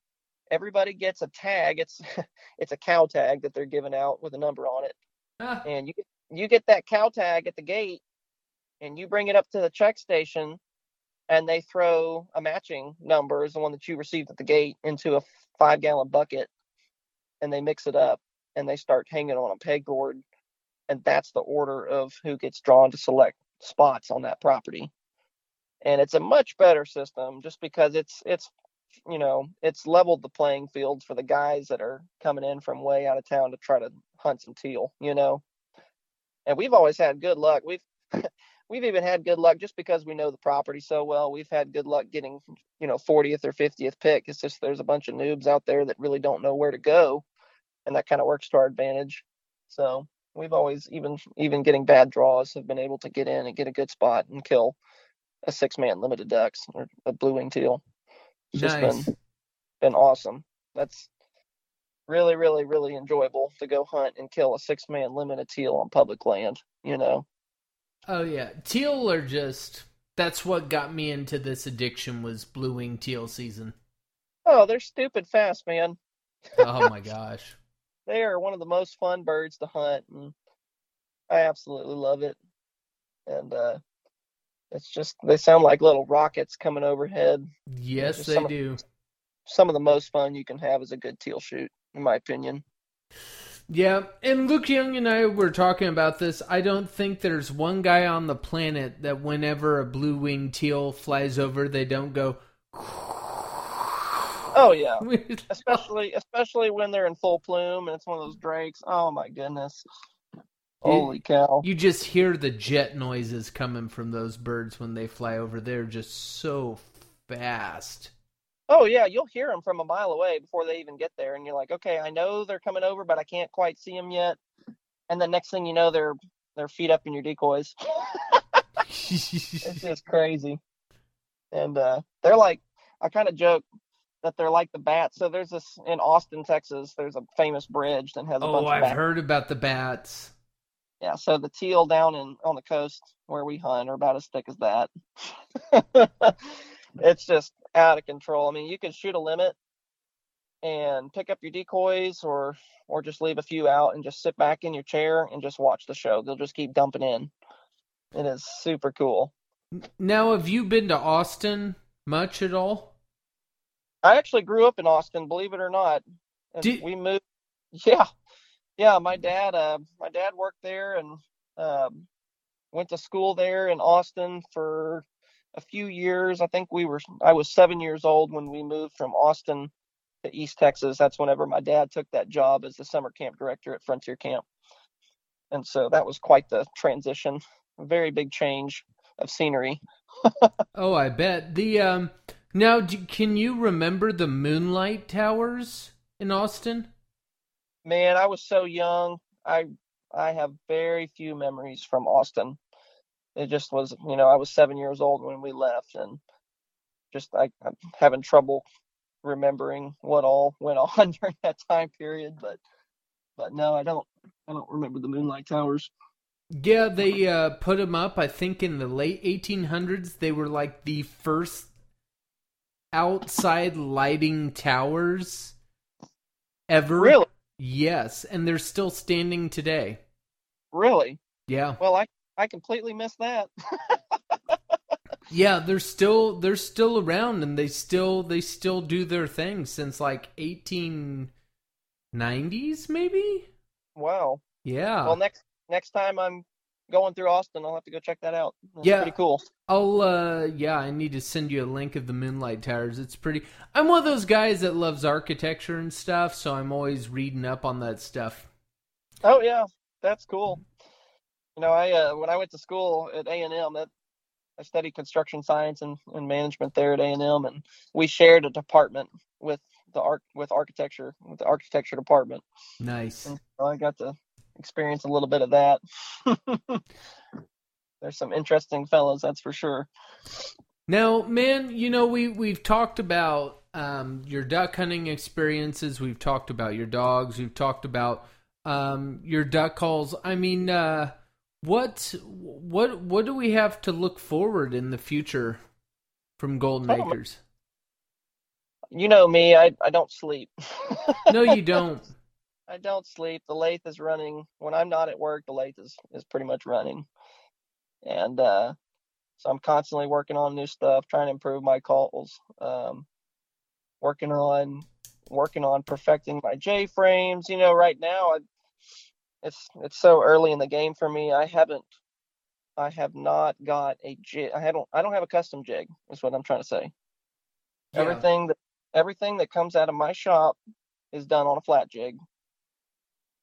Everybody gets a tag. It's it's a cow tag that they're giving out with a number on it. Ah. and you get you get that cow tag at the gate, and you bring it up to the check station, and they throw a matching number is the one that you received at the gate into a five gallon bucket, and they mix it up, and they start hanging on a pegboard, and that's the order of who gets drawn to select spots on that property. And it's a much better system just because it's it's you know, it's leveled the playing field for the guys that are coming in from way out of town to try to hunt some teal, you know. And we've always had good luck. We've we've even had good luck just because we know the property so well. We've had good luck getting, you know, 40th or 50th pick. It's just there's a bunch of noobs out there that really don't know where to go, and that kind of works to our advantage. So we've always even even getting bad draws have been able to get in and get a good spot and kill a six man limited ducks or a blue wing teal. It's just Nice. been been awesome. That's really, really, really enjoyable to go hunt and kill a six man limited teal on public land, you know. Oh yeah, teal are just. That's what got me into this addiction was blue wing teal season. Oh, they're stupid fast, man. Oh my gosh. They are one of the most fun birds to hunt and I absolutely love it. And uh it's just they sound like little rockets coming overhead. Yes, they some of- do. Some of the most fun you can have is a good teal shoot, in my opinion. Yeah, and Luke Young and I were talking about this. I don't think there's one guy on the planet that whenever a blue winged teal flies over, they don't go. Oh yeah. especially especially when they're in full plume and it's one of those drakes. Oh my goodness. Holy cow. You just hear the jet noises coming from those birds when they fly over. They're just so fast. Oh yeah, you'll hear them from a mile away before they even get there, and you're like, okay, I know they're coming over, but I can't quite see them yet. And the next thing you know, they're they're feet up in your decoys. it's just crazy. And uh, they're like, I kind of joke that they're like the bats. So there's this in Austin, Texas. There's a famous bridge that has a oh, bunch of I've bats. heard about the bats. Yeah, so the teal down in on the coast where we hunt are about as thick as that. it's just out of control. I mean, you can shoot a limit and pick up your decoys or or just leave a few out and just sit back in your chair and just watch the show. They'll just keep dumping in. It is super cool. Now, have you been to Austin much at all? I actually grew up in Austin, believe it or not. And Did- we moved Yeah. Yeah, my dad uh my dad worked there and um went to school there in Austin for a few years. I think we were I was 7 years old when we moved from Austin to East Texas. That's whenever my dad took that job as the summer camp director at Frontier Camp. And so that was quite the transition. A very big change of scenery. Oh, I bet. The um now do, can you remember the Moonlight Towers in Austin? Man i was so young i i have very few memories from austin it just was you know i was seven years old when we left and just I, i'm having trouble remembering what all went on during that time period but but no i don't i don't remember the moonlight towers Yeah, they uh put them up I think in the late 1800s. They were like the first outside lighting towers ever. really Yes, and they're still standing today. really Yeah. well i i completely missed that Yeah, they're still they're still around and they still they still do their thing since like 1890s maybe? wow Yeah. well next next time i'm going through austin i'll have to go check that out That's Yeah. pretty cool I'll uh yeah, I need to send you a link of the Moonlight Towers. It's pretty I'm one of those guys that loves architecture and stuff, so I'm always reading up on that stuff. Oh yeah, that's cool. You know, I uh, when I went to school at A and M, that I studied construction science and, and management there at A and M, and we shared a department with the arch with architecture with the architecture department. Nice. So I got to experience a little bit of that. There's some interesting fellows, that's for sure. Now, man, you know we we've talked about um, your duck hunting experiences. We've talked about your dogs. We've talked about um, your duck calls. I mean, uh, what what what do we have to look forward in the future from Golden Oh, Acres? You know me, I I don't sleep. No, you don't. I don't sleep. The lathe is running when I'm not at work. The lathe is is pretty much running, and uh, so I'm constantly working on new stuff, trying to improve my calls. Um, working on working on perfecting my J frames. You know, right now I, it's it's so early in the game for me. I haven't I have not got a jig. I haven't I don't have a custom jig. Is what I'm trying to say. Yeah. Everything that everything that comes out of my shop is done on a flat jig,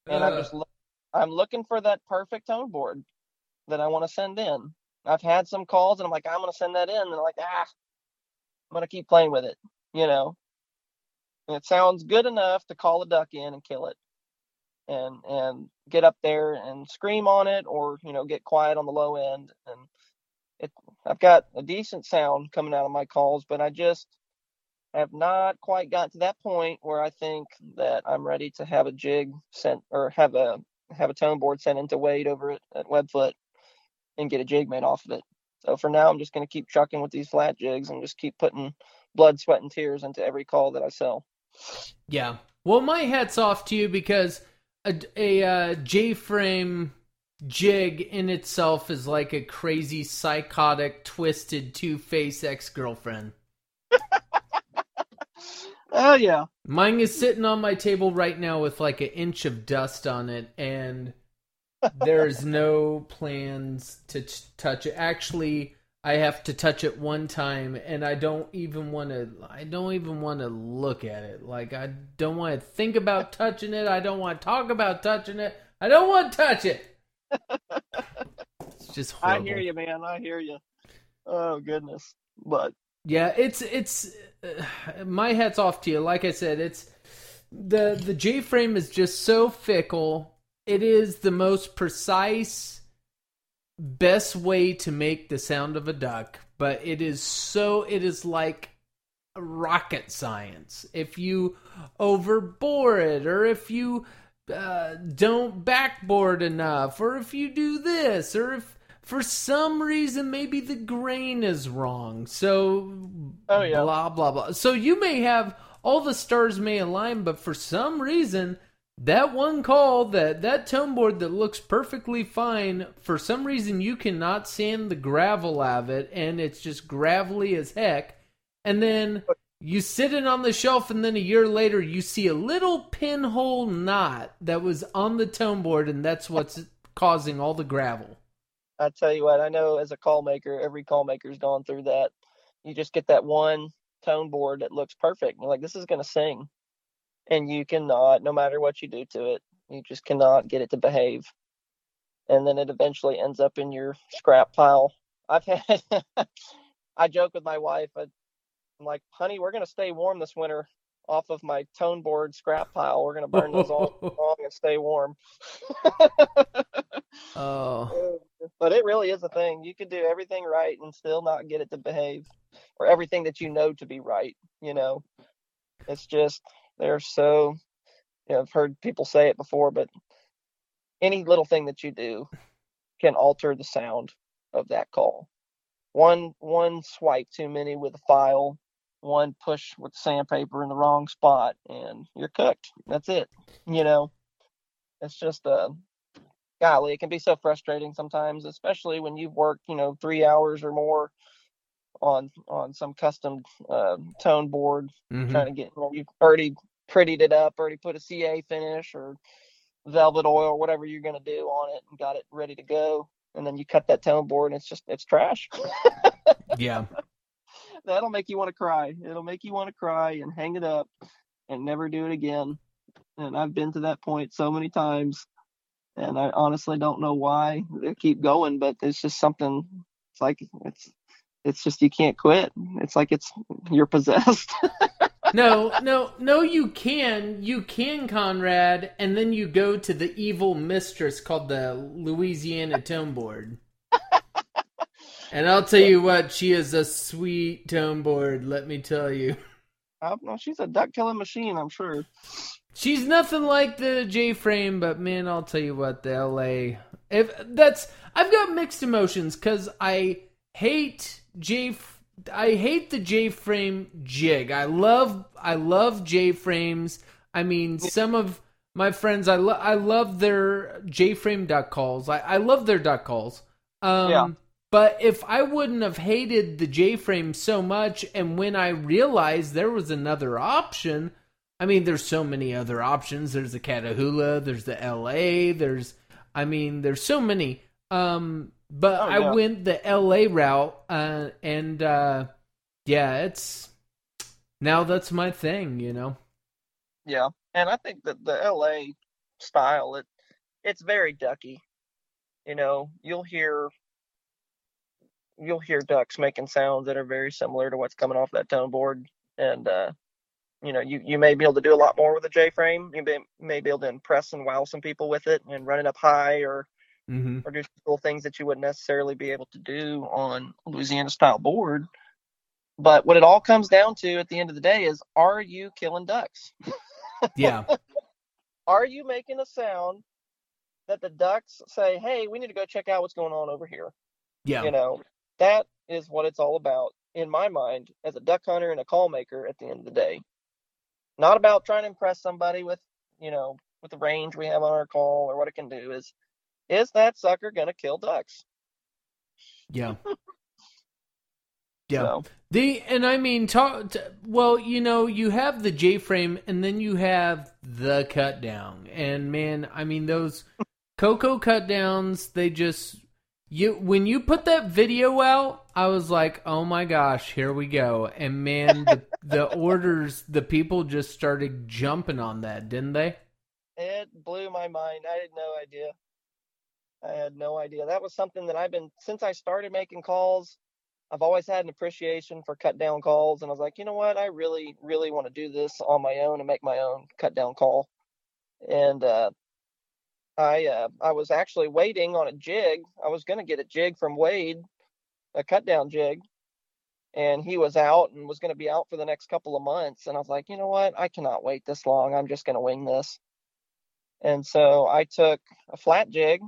and I'm Uh, just loo- I'm looking for that perfect tone board that I want to send in. I've had some calls and I'm like I'm gonna send that in, and they're like ah, I'm gonna keep playing with it. You know, and it sounds good enough to call a duck in and kill it and and get up there and scream on it or you know get quiet on the low end and it I've got a decent sound coming out of my calls but I just have not quite gotten to that point where I think that I'm ready to have a jig sent or have a have a tone board sent into Wade over at, at Webfoot and get a jig made off of it. So for now I'm just gonna keep chucking with these flat jigs and just keep putting blood, sweat, and tears into every call that I sell. Yeah. Well, my hat's off to you because a, a uh, J-frame jig in itself is like a crazy, psychotic, twisted, two-faced ex-girlfriend. Oh yeah. Mine is sitting on my table right now with like an inch of dust on it, and there's no plans to t- touch it. Actually, I have to touch it one time, and I don't even want to. I don't even want to look at it. Like I don't want to think about touching it. I don't want to talk about touching it. I don't want to touch it. It's just I hear you, man. I hear you. Oh goodness. But Yeah, it's it's uh, my hat's off to you. Like I said, it's the the J frame is just so fickle. It is the most precise best way to make the sound of a duck, but it is so it is like rocket science. If you overbore it or if you uh, don't backbore enough or if you do this or if for some reason maybe the grain is wrong. So Oh, yeah. blah blah blah. So you may have all the stars may align, but for some reason that one call that that tone board that looks perfectly fine for some reason you cannot sand the gravel out of it and it's just gravelly as heck and then you sit it on the shelf and then a year later you see a little pinhole knot that was on the tone board and that's what's causing all the gravel I tell you what, I know as a call maker, every call maker's gone through that. You just get that one tone board that looks perfect. You're like, this is gonna sing. And you cannot, no matter what you do to it, you just cannot get it to behave. And then it eventually ends up in your scrap pile. I've had I joke with my wife, I, I'm like, honey, we're gonna stay warm this winter off of my tone board scrap pile. We're gonna burn those all long and stay warm. oh but it really is a thing. You can do everything right and still not get it to behave, or everything that you know to be right. You know, it's just they're so. You know, I've heard people say it before, but any little thing that you do can alter the sound of that call. One one swipe too many with a file, one push with sandpaper in the wrong spot, and you're cooked. That's it. You know, it's just uh golly, it can be so frustrating sometimes, especially when you've worked, you know, three hours or more on on some custom uh, tone board, Mhm. trying to get, you know, you've already prettied it up, already put a CA finish or Velvit Oil, or whatever you're gonna do on it, and got it ready to go, and then you cut that tone board, and it's just it's trash. yeah That'll make you want to cry. It'll make you want to cry and hang it up and never do it again. And I've been to that point so many times and I honestly don't know why they keep going, but it's just something. It's like it's it's just you can't quit. It's like it's you're possessed. no, no, no, you can. You can, Conrad, and then you go to the evil mistress called the Louisiana Tone Board. and I'll tell you what, she is a sweet tone board, let me tell you. Oh, I don't. She's a duck killing machine. I'm sure. She's nothing like the J frame, but man, I'll tell you what, the LA. If that's, I've got mixed emotions because I hate J. I hate the J frame jig. I love, I love J frames. I mean, some of my friends, I lo- I love their J-frame duck calls. I, I love their duck calls. Um, Yeah. But if I wouldn't have hated the J-frame so much, and when I realized there was another option, I mean, there's so many other options. There's the Catahoula, there's the LA, there's, I mean, there's so many. Um, but Oh, I went the LA route, uh, and uh, yeah, it's now that's my thing, you know. Yeah, and I think that the LA style it it's very ducky. You know, you'll hear you'll hear ducks making sounds that are very similar to what's coming off that tone board, and uh, you know, you you may be able to do a lot more with a J frame. You may, may be able to impress and wow some people with it and run it up high or Mm-hmm. or do cool things that you wouldn't necessarily be able to do on Louisiana style board. But what it all comes down to at the end of the day is are you killing ducks? Yeah, are you making a sound that the ducks say, "Hey, we need to go check out what's going on over here"? yeah, You know, that is what it's all about in my mind as a duck hunter and a call maker at the end of the day. Not about trying to impress somebody with, you know, with the range we have on our call or what it can do is is that sucker going to kill ducks? yeah. Yeah. So, The and I mean, talk. Well, you know, you have the J frame, and then you have the cut down, and man, I mean those Coco cut downs. They just you when you put that video out, I was like, oh my gosh, here we go, and man, the, the orders, the people just started jumping on that, didn't they? it blew my mind. I had no idea. I had no idea. That was something that I've been since I started making calls. I've always had an appreciation for cut down calls, and I was like, you know what? I really, really want to do this on my own and make my own cut down call. And uh, I, uh, I was actually waiting on a jig. I was going to get a jig from Wade, a cut down jig, and he was out and was going to be out for the next couple of months. And I was like, you know what? I cannot wait this long. I'm just going to wing this. And so I took a flat jig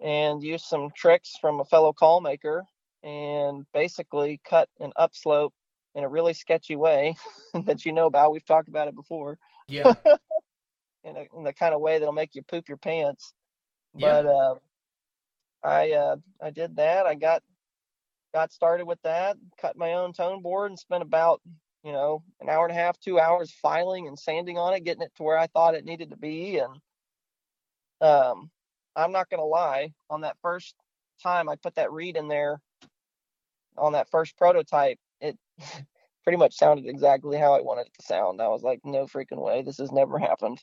and used some tricks from a fellow call maker and basically cut an upslope in a really sketchy way that you know about. We've talked about it before Yeah, in, a, in the kind of way that'll make you poop your pants. Yeah. But uh, I uh, I did that. I got got started with that. Cut my own tone board and spent about you know an hour and a half, two hours filing and sanding on it, getting it to where I thought it needed to be. And um, I'm not gonna lie, on that first time I put that reed in there on that first prototype, it pretty much sounded exactly how I wanted it to sound. I was like, no freaking way, this has never happened.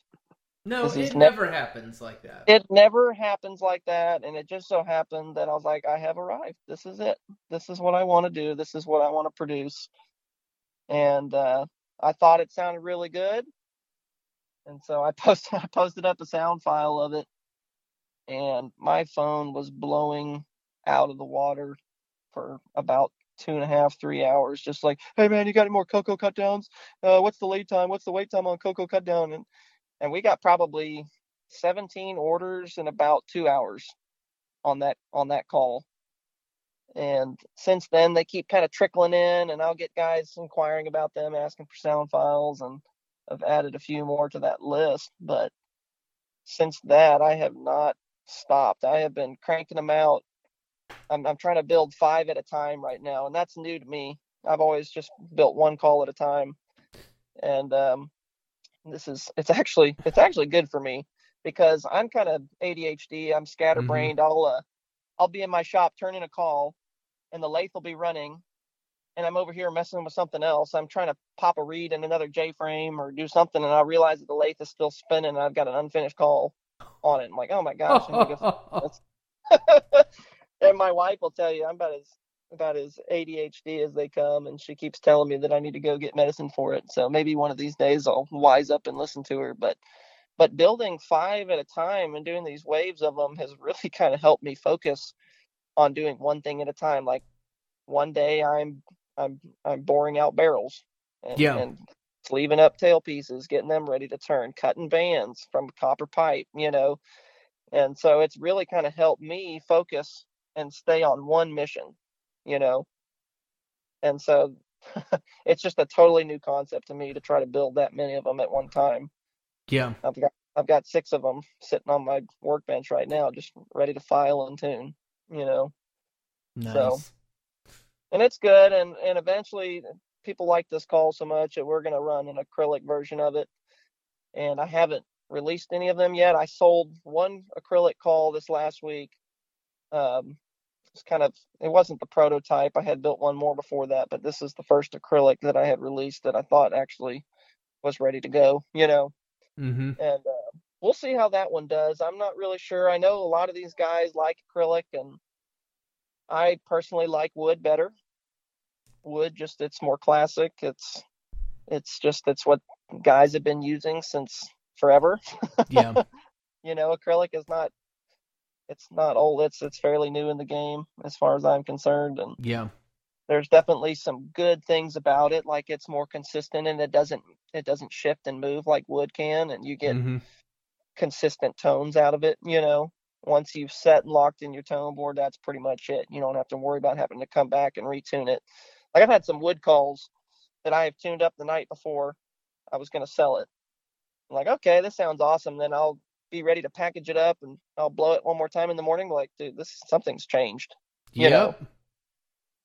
No, it ne- never happens like that. It never happens like that, and it just so happened that I was like, I have arrived. This is it. This is what I want to do. This is what I want to produce. And uh, I thought it sounded really good, and so I posted I posted up a sound file of it, and my phone was blowing out of the water for about two and a half, three hours, just like, hey man, you got any more cocoa cut downs? Uh, what's the lead time? What's the wait time on cocoa cut down? And and we got probably 17 orders in about two hours on that on that call. And since then, they keep kind of trickling in, and I'll get guys inquiring about them, asking for sound files, and I've added a few more to that list. But since that, I have not stopped. I have been cranking them out. I'm, I'm trying to build five at a time right now, and that's new to me. I've always just built one call at a time, and um, this is it's actually it's actually good for me because I'm kind of ADHD. I'm scatterbrained. I'll uh, I'll be in my shop turning a call, and the lathe will be running, and I'm over here messing with something else. I'm trying to pop a reed in another J frame or do something, and I realize that the lathe is still spinning, and I've got an unfinished call on it. I'm like, oh my gosh! I need to go and my wife will tell you I'm about as about as ADHD as they come, and she keeps telling me that I need to go get medicine for it. So maybe one of these days I'll wise up and listen to her. But but building five at a time and doing these waves of them has really kind of helped me focus on doing one thing at a time. Like one day I'm I'm I'm boring out barrels and, Yeah. and sleeving up tail pieces, getting them ready to turn, cutting bands from copper pipe, you know. And so it's really kind of helped me focus and stay on one mission, you know. And so it's just a totally new concept to me to try to build that many of them at one time. yeah. I've got I've got six of them sitting on my workbench right now, just ready to file and tune. You know, Nice. So- and it's good. And and eventually, people like this call so much that we're going to run an acrylic version of it. And I haven't released any of them yet. I sold one acrylic call this last week. Um, it's kind of it wasn't the prototype. I had built one more before that, but this is the first acrylic that I had released that I thought actually was ready to go. You know, mm-hmm. and uh, we'll see how that one does. I'm not really sure. I know a lot of these guys like acrylic, and I personally like wood better. Wood just it's more classic. It's it's just it's what guys have been using since forever. Yeah. you know, acrylic is not it's not old. It's it's fairly new in the game as far as I'm concerned, and Yeah. there's definitely some good things about it. Like it's more consistent and it doesn't it doesn't shift and move like wood can, and you get Mhm. consistent tones out of it. You know, once you've set and locked in your tone board, that's pretty much it. You don't have to worry about having to come back and retune it. Like I've had some wood calls that I have tuned up the night before I was going to sell it. I'm like, okay, this sounds awesome. Then I'll be ready to package it up and I'll blow it one more time in the morning. Like, dude, this something's changed. you know.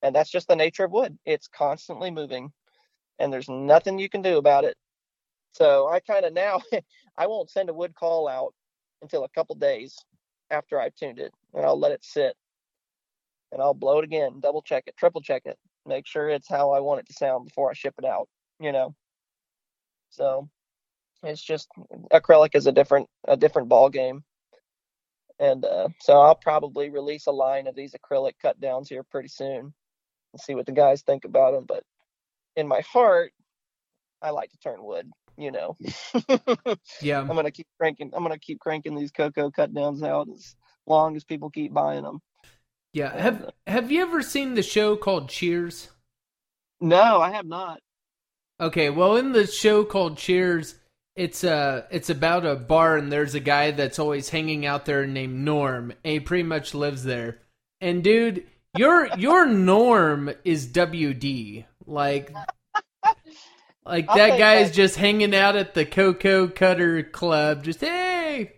And that's just the nature of wood. It's constantly moving and there's nothing you can do about it. So I kind of now I won't send a wood call out until a couple days after I've tuned it and I'll let it sit. And I'll blow it again, double check it, triple check it, make sure it's how I want it to sound before I ship it out, you know. So it's just acrylic is a different a different ball game. And uh, so I'll probably release a line of these acrylic cut downs here pretty soon and see what the guys think about them. But in my heart, I like to turn wood. You know, Yeah. I'm gonna keep cranking. I'm gonna keep cranking these cocoa cut downs out as long as people keep buying them. Yeah. Have Have you ever seen the show called Cheers? No, I have not. Okay, well, in the show called Cheers, it's uh it's about a bar, and there's a guy that's always hanging out there named Norm, and he pretty much lives there. And dude, your your Norm is WD, like. Like I'll that take guy's just hanging out at the Cocoa Cutter Club, just hey,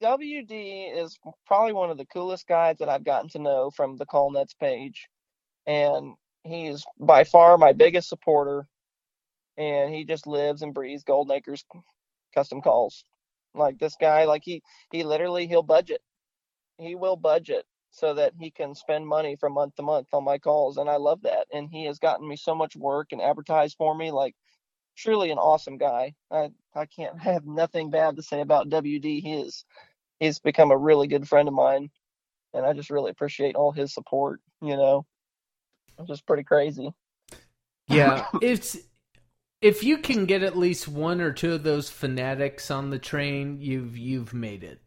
WD is probably one of the coolest guys that I've gotten to know from the Call Nuts page, and he is by far my biggest supporter. And he just lives and breathes Golden Acres custom calls. Like this guy, like he he literally he'll budget. He will budget so that he can spend money from month to month on my calls, and I love that. And he has gotten me so much work and advertised for me. Like truly an awesome guy. I I can't I have nothing bad to say about WD. He is he's become a really good friend of mine, and I just really appreciate all his support. You know, it's just pretty crazy. Yeah, it's if you can get at least one or two of those fanatics on the train, you've you've made it.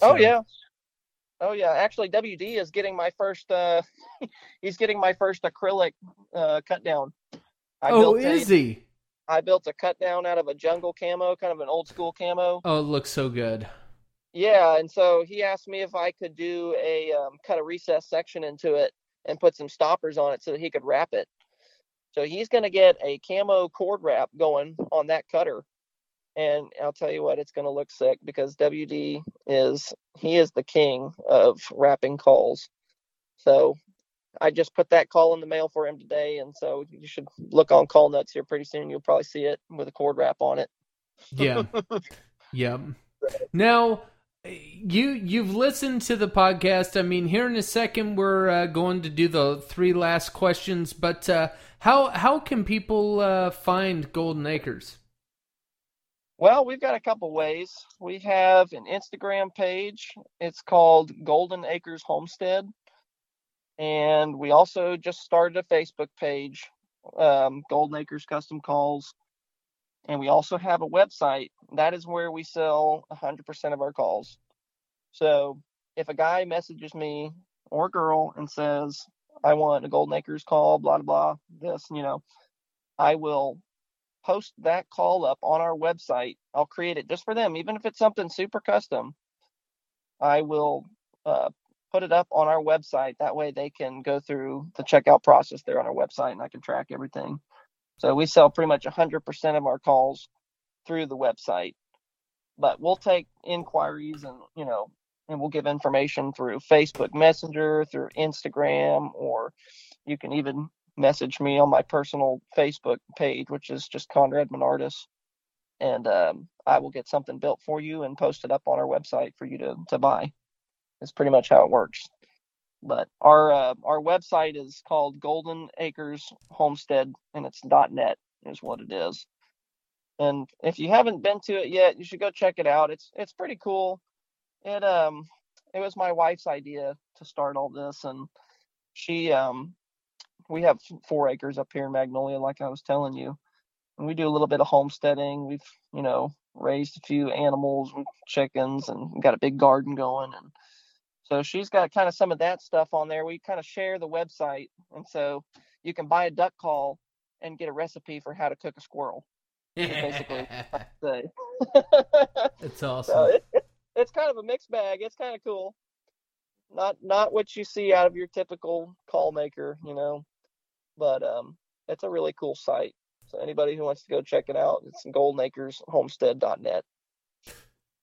Oh yeah. Oh yeah. Actually WD is getting my first uh he's getting my first acrylic uh cut down. I Oh, built a- is he? I built a cut down out of a jungle camo, kind of an old school camo. Oh, it looks so good. Yeah, and so he asked me if I could do a um, cut a recess section into it and put some stoppers on it so that he could wrap it. So he's going to get a camo cord wrap going on that cutter. And I'll tell you what, it's going to look sick because WD is he is the king of wrapping calls. So I just put that call in the mail for him today, and so you should look on Call Nuts here pretty soon. You'll probably see it with a cord wrap on it. Yeah. yep. Now, you you've listened to the podcast. I mean, here in a second we're uh, going to do the three last questions, but uh, how how can people uh, find Golden Acres? Well, we've got a couple ways. We have an Instagram page. It's called Golden Acres Homestead. And we also just started a Facebook page, um, Golden Acres Custom Calls. And we also have a website. That is where we sell 100% of our calls. So if a guy messages me or girl and says, I want a Golden Acres call, blah, blah, blah, this, you know, I will post that call up on our website. I'll create it just for them, even if it's something super custom. I will uh, put it up on our website. That way they can go through the checkout process there on our website and I can track everything. So we sell pretty much 100% of our calls through the website. but we'll take inquiries and you know and we'll give information through Facebook Messenger, through Instagram, or you can even message me on my personal Facebook page, which is just Conrad Menardis, and um, I will get something built for you and post it up on our website for you to to buy. It's pretty much how it works. But our uh, our website is called Golden Acres Homestead, and it's .net is what it is. And if you haven't been to it yet, you should go check it out. It's it's pretty cool. It um it was my wife's idea to start all this, and she um we have four acres up here in Magnolia, like I was telling you, and we do a little bit of homesteading. We've you know raised a few animals, chickens, and got a big garden going, and so she's got kind of some of that stuff on there. We kind of share the website, and so you can buy a duck call and get a recipe for how to cook a squirrel. basically, it's awesome. So it, it, it's kind of a mixed bag. It's kind of cool. Not not what you see out of your typical call maker, you know, but um, it's a really cool site. So anybody who wants to go check it out, it's goldenacreshomestead.net.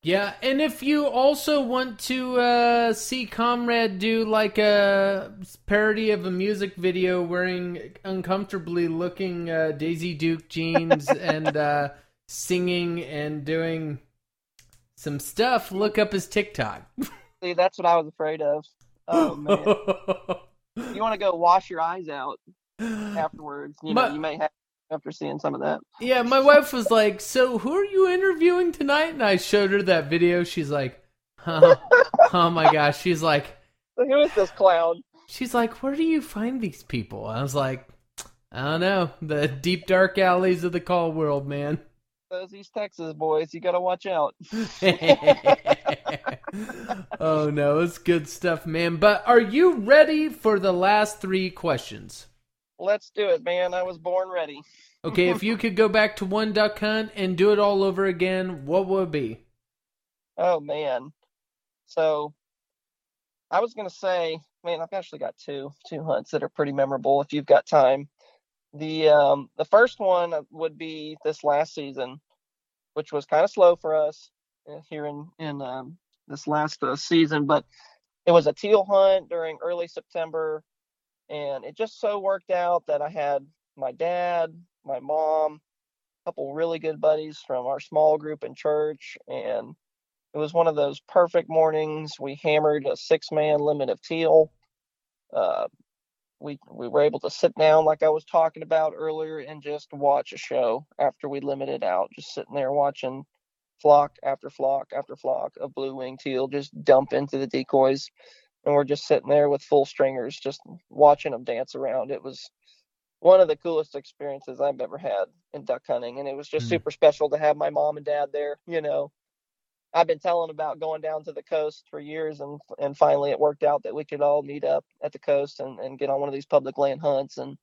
Yeah, and if you also want to uh, see Comrade do like a parody of a music video wearing uncomfortably looking uh, Daisy Duke jeans and uh, singing and doing some stuff, look up his TikTok. See, that's what I was afraid of. Oh man, you want to go wash your eyes out afterwards? You know, you may have after seeing some of that. Yeah, my wife was like, "So who are you interviewing tonight?" And I showed her that video. She's like, "Huh? oh my gosh!" She's like, "Who is this clown?" She's like, "Where do you find these people?" I was like, "I don't know. The deep dark alleys of the call world, man." Those East Texas boys, you gotta watch out. oh no, it's good stuff, man. But are you ready for the last three questions? Let's do it, man. I was born ready. okay, if you could go back to one duck hunt and do it all over again, what would it be? Oh man. So I was gonna say, man, I've actually got two two hunts that are pretty memorable if you've got time. The um the first one would be this last season, which was kind of slow for us uh, here in in um, this last uh, season, but it was a teal hunt during early September and it just so worked out that I had my dad, my mom, a couple really good buddies from our small group in church. And it was one of those perfect mornings. We hammered a six man limit of teal. Uh, we, we were able to sit down, like I was talking about earlier, and just watch a show after we limited out, just sitting there watching flock after flock after flock of blue wing teal just dump into the decoys and we're just sitting there with full stringers, just watching them dance around. It was one of the coolest experiences I've ever had in duck hunting, and it was just mm. super special to have my mom and dad there. You know, I've been telling about going down to the coast for years, and and finally it worked out that we could all meet up at the coast and and get on one of these public land hunts, and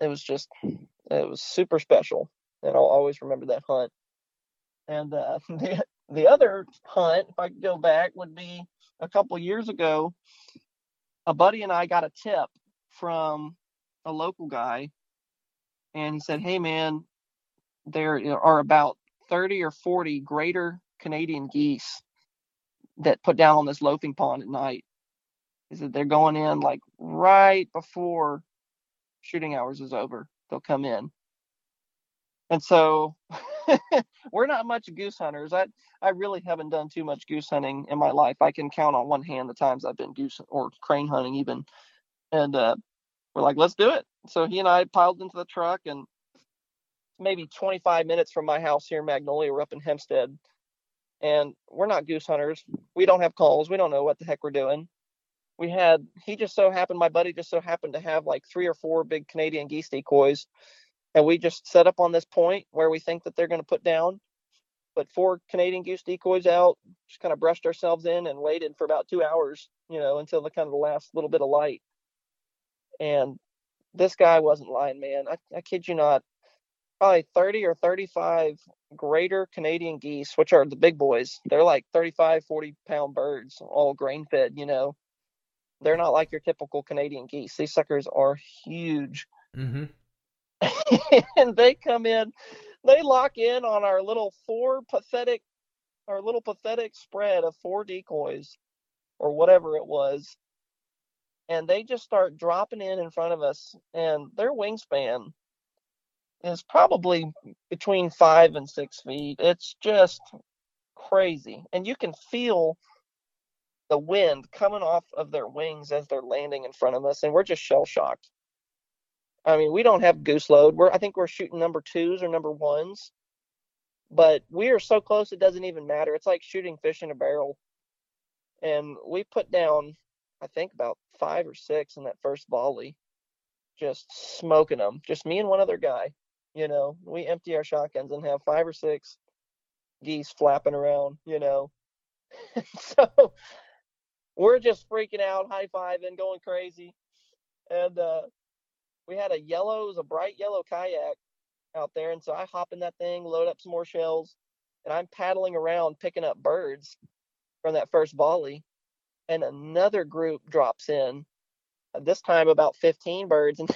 it was just it was super special, and I'll always remember that hunt. And uh, the the other hunt, if I could go back, would be a couple years ago, a buddy and I got a tip from a local guy, and he said, "Hey, man, there are about 30 or 40 greater Canadian geese that put down on this loafing pond at night. is that they're going in like right before shooting hours is over. They'll come in. And so we're not much goose hunters. I I really haven't done too much goose hunting in my life. I can count on one hand the times I've been goose or crane hunting even. And uh, we're like, let's do it. So he and I piled into the truck and maybe 25 minutes from my house here in Magnolia. We're up in Hempstead. And we're not goose hunters. We don't have calls. We don't know what the heck we're doing. We had, he just so happened, my buddy just so happened to have like three or four big Canadian geese decoys and we just set up on this point where we think that they're going to put down. Put four Canadian goose decoys out, just kind of brushed ourselves in and waited for about two hours, you know, until the kind of the last little bit of light. And this guy wasn't lying, man. I, I kid you not. Probably 30 or 35 greater Canadian geese, which are the big boys. They're like 35, 40 pound birds, all grain fed, you know. They're not like your typical Canadian geese. These suckers are huge. Mm-hmm. and they come in, they lock in on our little four pathetic our little pathetic spread of four decoys or whatever it was and they just start dropping in in front of us and their wingspan is probably between five and six feet. It's just crazy. And you can feel the wind coming off of their wings as they're landing in front of us and we're just shell shocked. I mean we don't have goose load. We're i think we're shooting number twos or number ones but we are so close it doesn't even matter. It's like shooting fish in a barrel. And we put down I think about five or six in that first volley, just smoking them. Just me and one other guy. You know, we empty our shotguns and have five or six geese flapping around. You know, so we're just freaking out, high fiving, going crazy, and uh, we had a yellow, it was a bright yellow kayak out there, and so I hop in that thing, load up some more shells, and I'm paddling around picking up birds from that first volley and another group drops in uh, this time about 15 birds and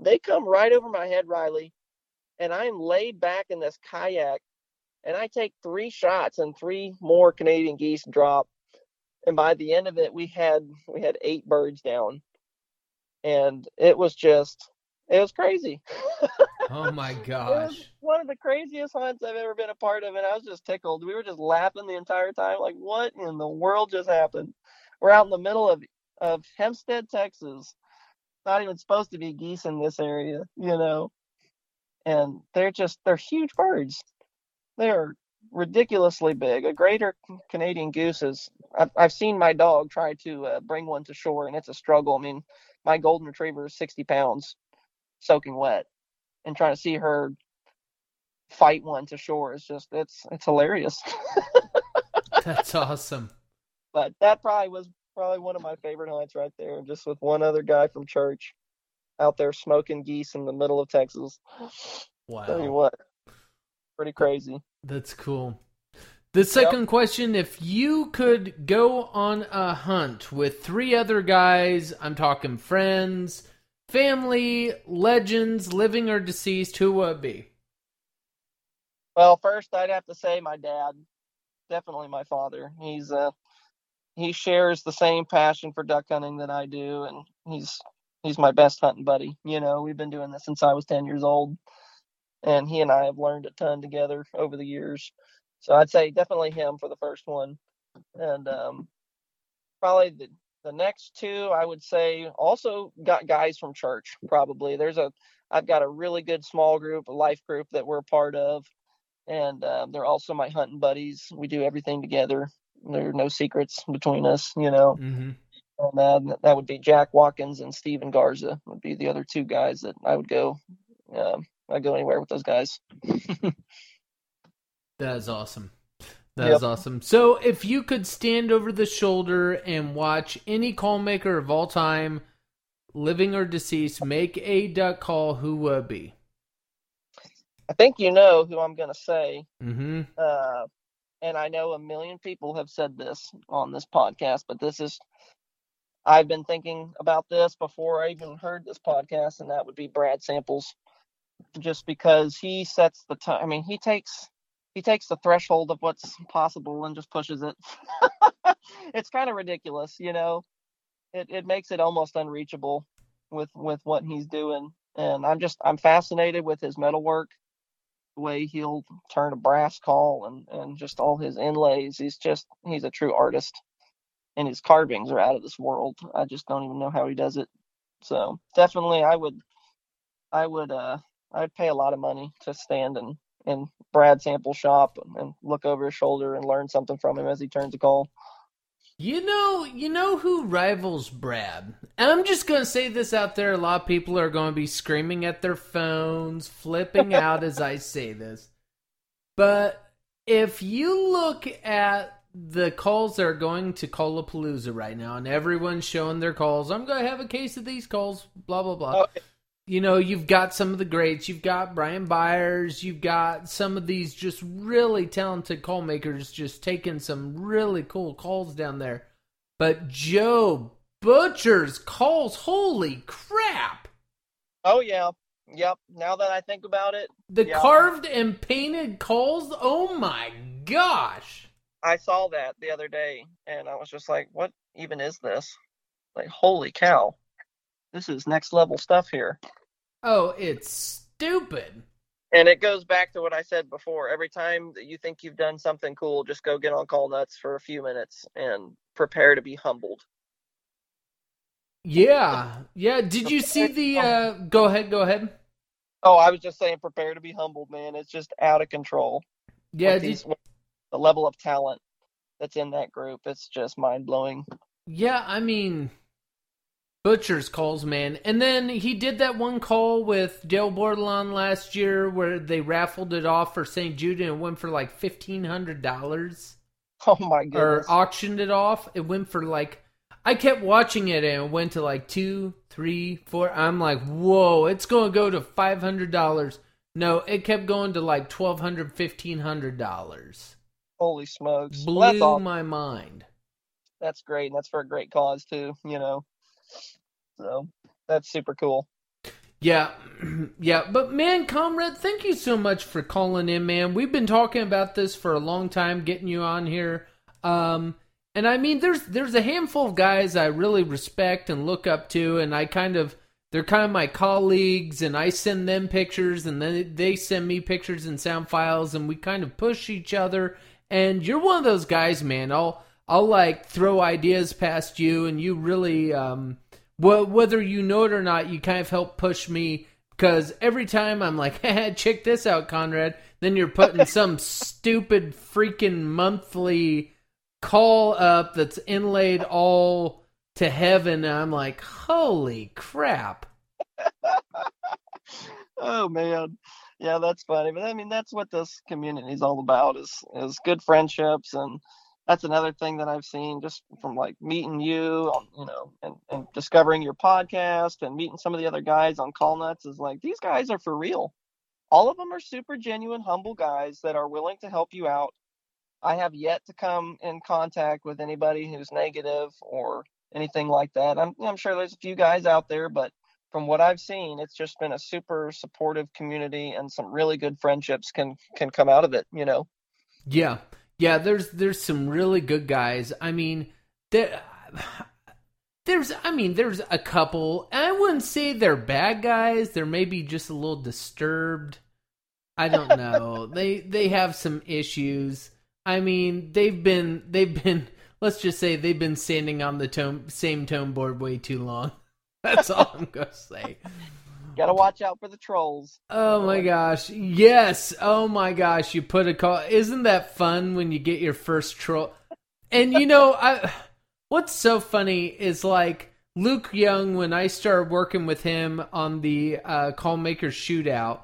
they come right over my head riley and i'm laid back in this kayak and i take three shots and three more canadian geese drop. And by the end of it we had we had eight birds down. And it was just it was crazy. Oh my gosh. one of the craziest hunts i've ever been a part of and i was just tickled. We were just laughing the entire time like what in the world just happened? We're out in the middle of of hempstead texas not even supposed to be geese in this area you know and they're just they're huge birds they're ridiculously big a greater canadian goose is i've, I've seen my dog try to uh, bring one to shore and it's a struggle i mean my golden retriever is 60 pounds soaking wet and trying to see her fight one to shore is just it's it's hilarious. That's awesome. But that probably was probably one of my favorite hunts right there, just with one other guy from church out there smoking geese in the middle of Texas. Wow. Tell you what. Pretty crazy. That's cool. The second yep. question if you could go on a hunt with three other guys, I'm talking friends, family, legends, living or deceased, who would it be? Well, first I'd have to say my dad. Definitely my father. He's uh he shares the same passion for duck hunting that I do and he's he's my best hunting buddy. You know, we've been doing this since I was 10 years old and he and I have learned a ton together over the years. So I'd say definitely him for the first one. And um probably the the next two, I would say, also got guys from church. Probably there's a, I've got a really good small group, a life group that we're a part of, and uh, they're also my hunting buddies. We do everything together. There are no secrets between us, you know. Mm-hmm. And uh, that would be Jack Watkins and Stephen Garza would be the other two guys that I would go. Uh, I go anywhere with those guys. that is awesome. That yep. is awesome. So, if you could stand over the shoulder and watch any call maker of all time, living or deceased, make a duck call, who would be? I think you know who I'm going to say. Mm-hmm. Uh, and I know a million people have said this on this podcast, but this is, I've been thinking about this before I even heard this podcast, and that would be Brad Samples. Just because he sets the time. I mean, he takes he takes the threshold of what's possible and just pushes it. it's kind of ridiculous, you know. It it makes it almost unreachable with with what he's doing, and I'm just I'm fascinated with his metal work, way he'll turn a brass call and and just all his inlays. He's just he's a true artist, and his carvings are out of this world. I just don't even know how he does it. So definitely, I would I would uh I'd pay a lot of money to stand and in Brad Sample shop and look over his shoulder and learn something from him as he turns a call. You know, you know who rivals Brad. And I'm just going to say this out there. A lot of people are going to be screaming at their phones, flipping out as I say this. But if you look at the calls that are going to Callapalooza right now, and everyone's showing their calls, I'm going to have a case of these calls, blah, blah, blah. Oh, you know, you've got some of the greats. You've got Brian Byers. You've got some of these just really talented call makers just taking some really cool calls down there. But Joe Butcher's calls, holy crap. Oh, yeah. Yep. Now that I think about it, the carved and painted calls, oh my gosh. I saw that the other day and I was just like, what even is this? Like, holy cow. This is next level stuff here. Oh, it's stupid. And it goes back to what I said before. Every time that you think you've done something cool, just go get on call nuts for a few minutes and prepare to be humbled. Yeah. Yeah. Did you see the uh go ahead, go ahead. Oh, I was just saying prepare to be humbled, man. It's just out of control. Yeah, With did, these- the level of talent that's in that group, it's just mind blowing. yeah, I mean Butcher's calls, man. And then he did that one call with Dale Bordelon last year where they raffled it off for St. Jude and it went for like fifteen hundred dollars. Oh my or auctioned it off. It went for like I kept watching it and it went to like two, three, four. I'm like, whoa, it's gonna go to five hundred dollars. No, it kept going to like twelve hundred, fifteen hundred dollars. Holy smokes. Well, Blew all. my mind. That's great. And that's for a great cause too, you know. So that's super cool. Yeah, yeah, but man, comrade, thank you so much for calling in, man. We've been talking about this for a long time, getting you on here. Um, and I mean, there's there's a handful of guys I really respect and look up to, and I kind of they're kind of my colleagues, and I send them pictures, and then they send me pictures and sound files, and we kind of push each other. And you're one of those guys, man. I'll I'll like throw ideas past you, and you really um well, whether you know it or not, you kind of help push me because every time I'm like, check this out, Conrad. Then you're putting some stupid freaking monthly call up that's inlaid all to heaven. And I'm like, holy crap. Oh man. Yeah, that's funny. But I mean that's what this community is all about is is good friendships and that's another thing that I've seen just from like meeting you um, you know and, and discovering your podcast and meeting some of the other guys on call nuts is like these guys are for real. All of them are super genuine, humble guys that are willing to help you out. I have yet to come in contact with anybody who's negative or anything like that. I'm I'm sure there's a few guys out there, but from what I've seen, it's just been a super supportive community and some really good friendships can can come out of it, you know. Yeah. Yeah, there's there's some really good guys. I mean, there there's I mean, there's a couple. I wouldn't say they're bad guys. They're maybe just a little disturbed. I don't know. they they have some issues. I mean, they've been they've been let's just say they've been standing on the tone, same tone board way too long. That's all I'm going to say. Got to watch out for the trolls. Oh my gosh. Yes. Oh my gosh. You put a call. Isn't that fun when you get your first troll? And you know, I what's so funny is like Luke Young when I started working with him on the uh call maker shootout.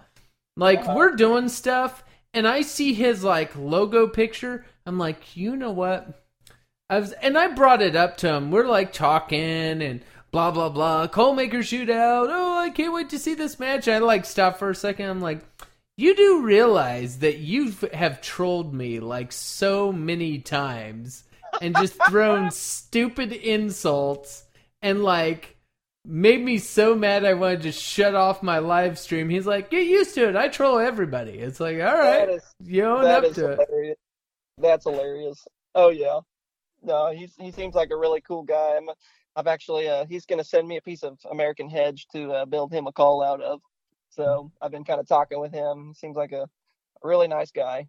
Like we're doing stuff and I see his like logo picture. I'm like, "You know what?" I was and I brought it up to him. We're like talking and blah blah blah. Call maker shootout. Oh, I can't wait to see this match. I like stop for a second. I'm like, you do realize that you have trolled me like so many times and just thrown stupid insults and like made me so mad I wanted to shut off my live stream. He's like, get used to it. I troll everybody. It's like, all right, is you own up to it. hilarious. That's hilarious. Oh yeah. No, he's he seems like a really cool guy. I'm, I've actually uh, he's going to send me a piece of American Hedge to uh, build him a call out of. So I've been kind of talking with him. He seems like a, a really nice guy.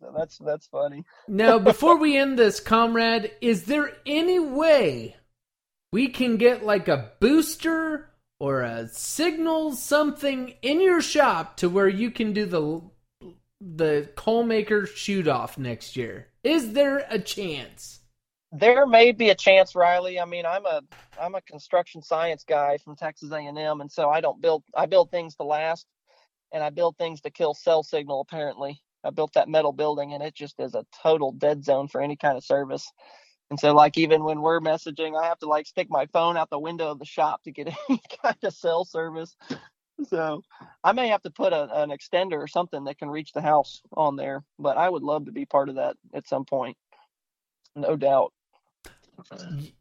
So that's that's funny. Now, before we end this, comrade, is there any way we can get like a booster or a signal something in your shop to where you can do the the call maker shoot off next year? Is there a chance? There may be a chance, Riley. I mean, I'm a I'm a construction science guy from Texas A&M, and so I don't build I build things to last, and I build things to kill cell signal. Apparently, I built that metal building, and it just is a total dead zone for any kind of service. And so, like even when we're messaging, I have to like stick my phone out the window of the shop to get any kind of cell service. So I may have to put a, an extender or something that can reach the house on there. But I would love to be part of that at some point, no doubt.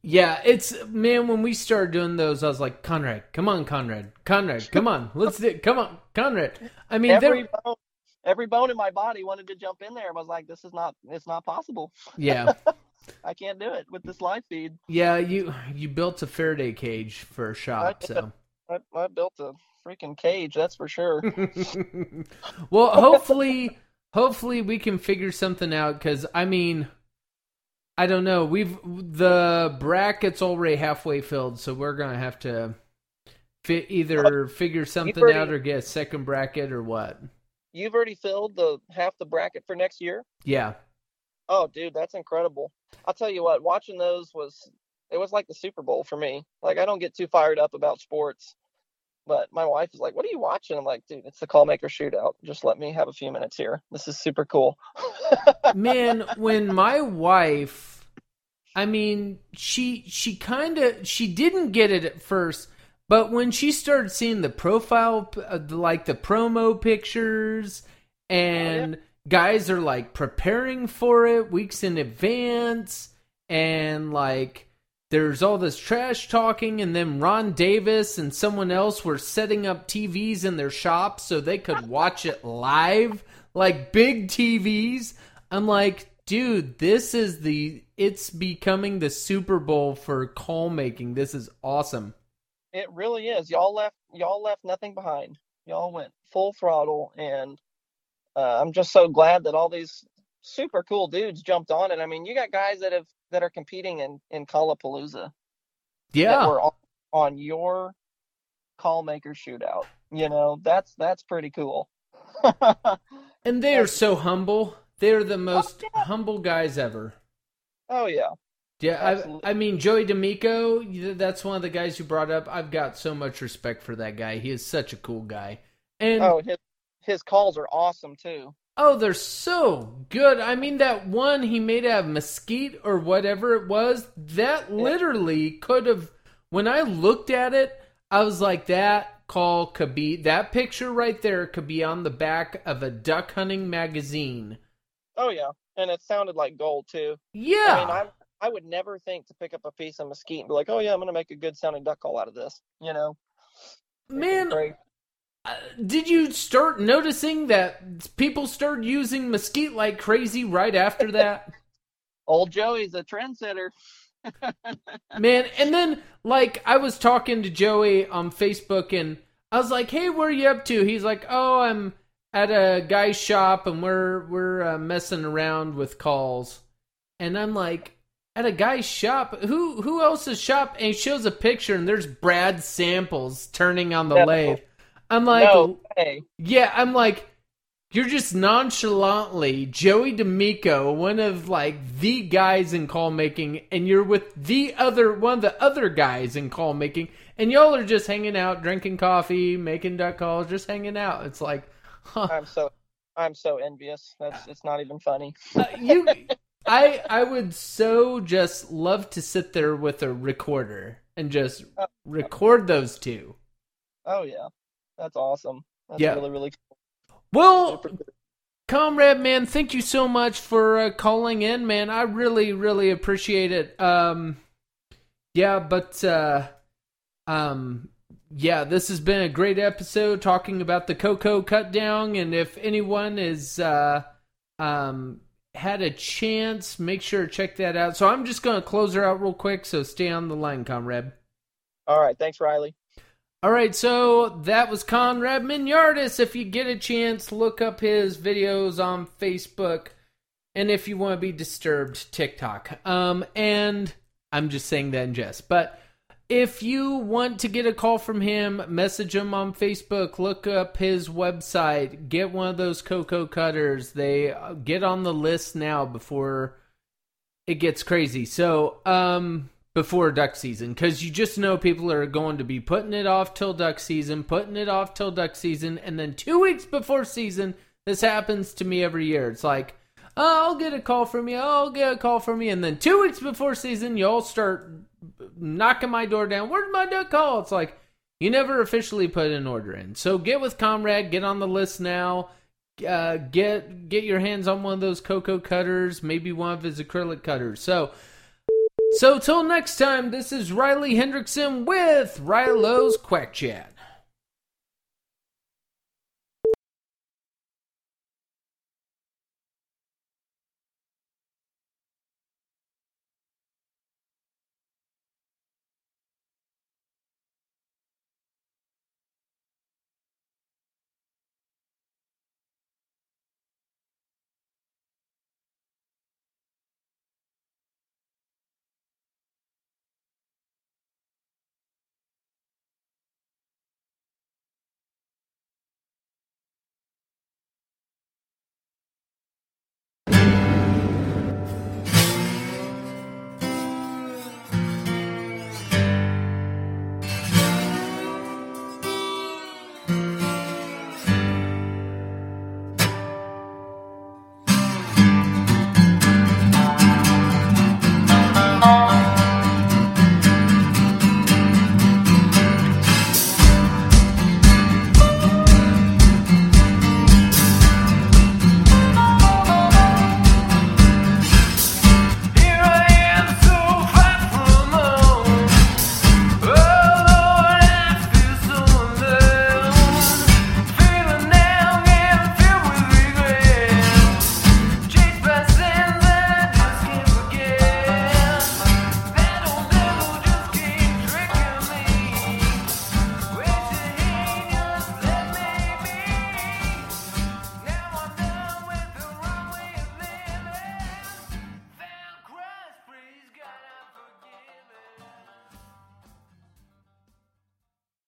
Yeah, it's man. When we started doing those, I was like, Conrad, come on, Conrad, Conrad, come on, let's do, come on, Conrad. I mean, every phone, every bone in my body wanted to jump in there. I was like, this is not it's not possible. Yeah. I can't do it with this live feed. Yeah, you you built a Faraday cage for a shop, I- so I, I built a freaking cage, that's for sure. well, hopefully, hopefully we can figure something out. Because I mean, I don't know. We've the bracket's already halfway filled, so we're gonna have to either uh, figure something already- out or get a second bracket or what. You've already filled the half the bracket for next year? Yeah, Oh, dude, that's incredible. I'll tell you what, watching those was it was like the Super Bowl for me. Like I don't get too fired up about sports, but my wife is like, "What are you watching?" I'm like, "Dude, it's the call maker shootout. Just let me have a few minutes here. This is super cool." man. When my wife, I mean, she she kind of she didn't get it at first. But when she started seeing the profile, uh, like the promo pictures, and guys are like preparing for it weeks in advance, and like there's all this trash talking, and then Ron Davis and someone else were setting up TVs in their shop so they could watch it live, like big TVs. I'm like, dude, this is the it's becoming the Super Bowl for call making. This is awesome. It really is. Y'all left y'all left nothing behind. Y'all went full throttle and uh, I'm just so glad that all these super cool dudes jumped on it. I mean, you got guys that have that are competing in in Callapalooza that Yeah. were on, your call maker shootout. You know, that's that's pretty cool. And they are so humble. They're the oh, most humble guys ever. oh yeah. Yeah, I, I mean Joey D'Amico. That's one of the guys you brought up. I've got so much respect for that guy. He is such a cool guy. And Oh, his his calls are awesome too. Oh, they're so good. I mean, that one he made out of mesquite or whatever it was, that literally could have. When I looked at it, I was like, that call could be. That picture right there could be on the back of a duck hunting magazine. Oh yeah, and it sounded like gold too. Yeah. I mean, I I would never think to pick up a piece of mesquite and be like, oh yeah, I'm gonna make a good sounding duck call out of this. You know, Man, Great. Uh, did you start noticing that people started using mesquite like crazy right after that? Old Joey's a trendsetter. Man, and then like I was talking to Joey on Facebook and I was like, "Hey, where are you up to?" He's like, "Oh, I'm at a guy's shop and we're we're uh, messing around with calls." And I'm like, "At a guy's shop? Who who else's shop?" And he shows a picture and there's Brad Samples turning on the lathe. I'm like, no, yeah, I'm like, you're just nonchalantly Joey D'Amico, one of like the guys in call making, and you're with the other one of the other guys in call making, and y'all are just hanging out, drinking coffee, making duck calls, just hanging out. It's like, huh, I'm so I'm so envious. That's it's not even funny. uh, you. I I would so just love to sit there with a recorder and just record those two. Oh yeah, that's awesome. That's Yeah. really really cool. Well, Comrade, man, thank you so much for uh, calling in, man. I really, really appreciate it. Um, yeah, but uh, um, yeah, this has been a great episode talking about the Coco cut down. And if anyone is uh, um, had a chance, make sure to check that out. So I'm just gonna close her out real quick. So stay on the line, Comrade. All right, thanks Riley. All right, so that was Conrad Mignardis. If you get a chance, look up his videos on Facebook, and if you want to be disturbed, TikTok. Um, and I'm just saying that in jest. But if you want to get a call from him, message him on Facebook. Look up his website. Get one of those cocoa cutters. They uh, get on the list now before it gets crazy. So, um, before duck season, because you just know people are going to be putting it off till duck season, putting it off till duck season, and then two weeks before season, this happens to me every year. It's like, oh, I'll get a call from you, I'll get a call from you, and then two weeks before season, you all start knocking my door down. Where's my duck call? It's like you never officially put an order in. So get with Comrade, get on the list now. Uh, get get your hands on one of those cocoa cutters, maybe one of his acrylic cutters. So, so till next time, this is Riley Hendrickson with Rilo's Quack Chat.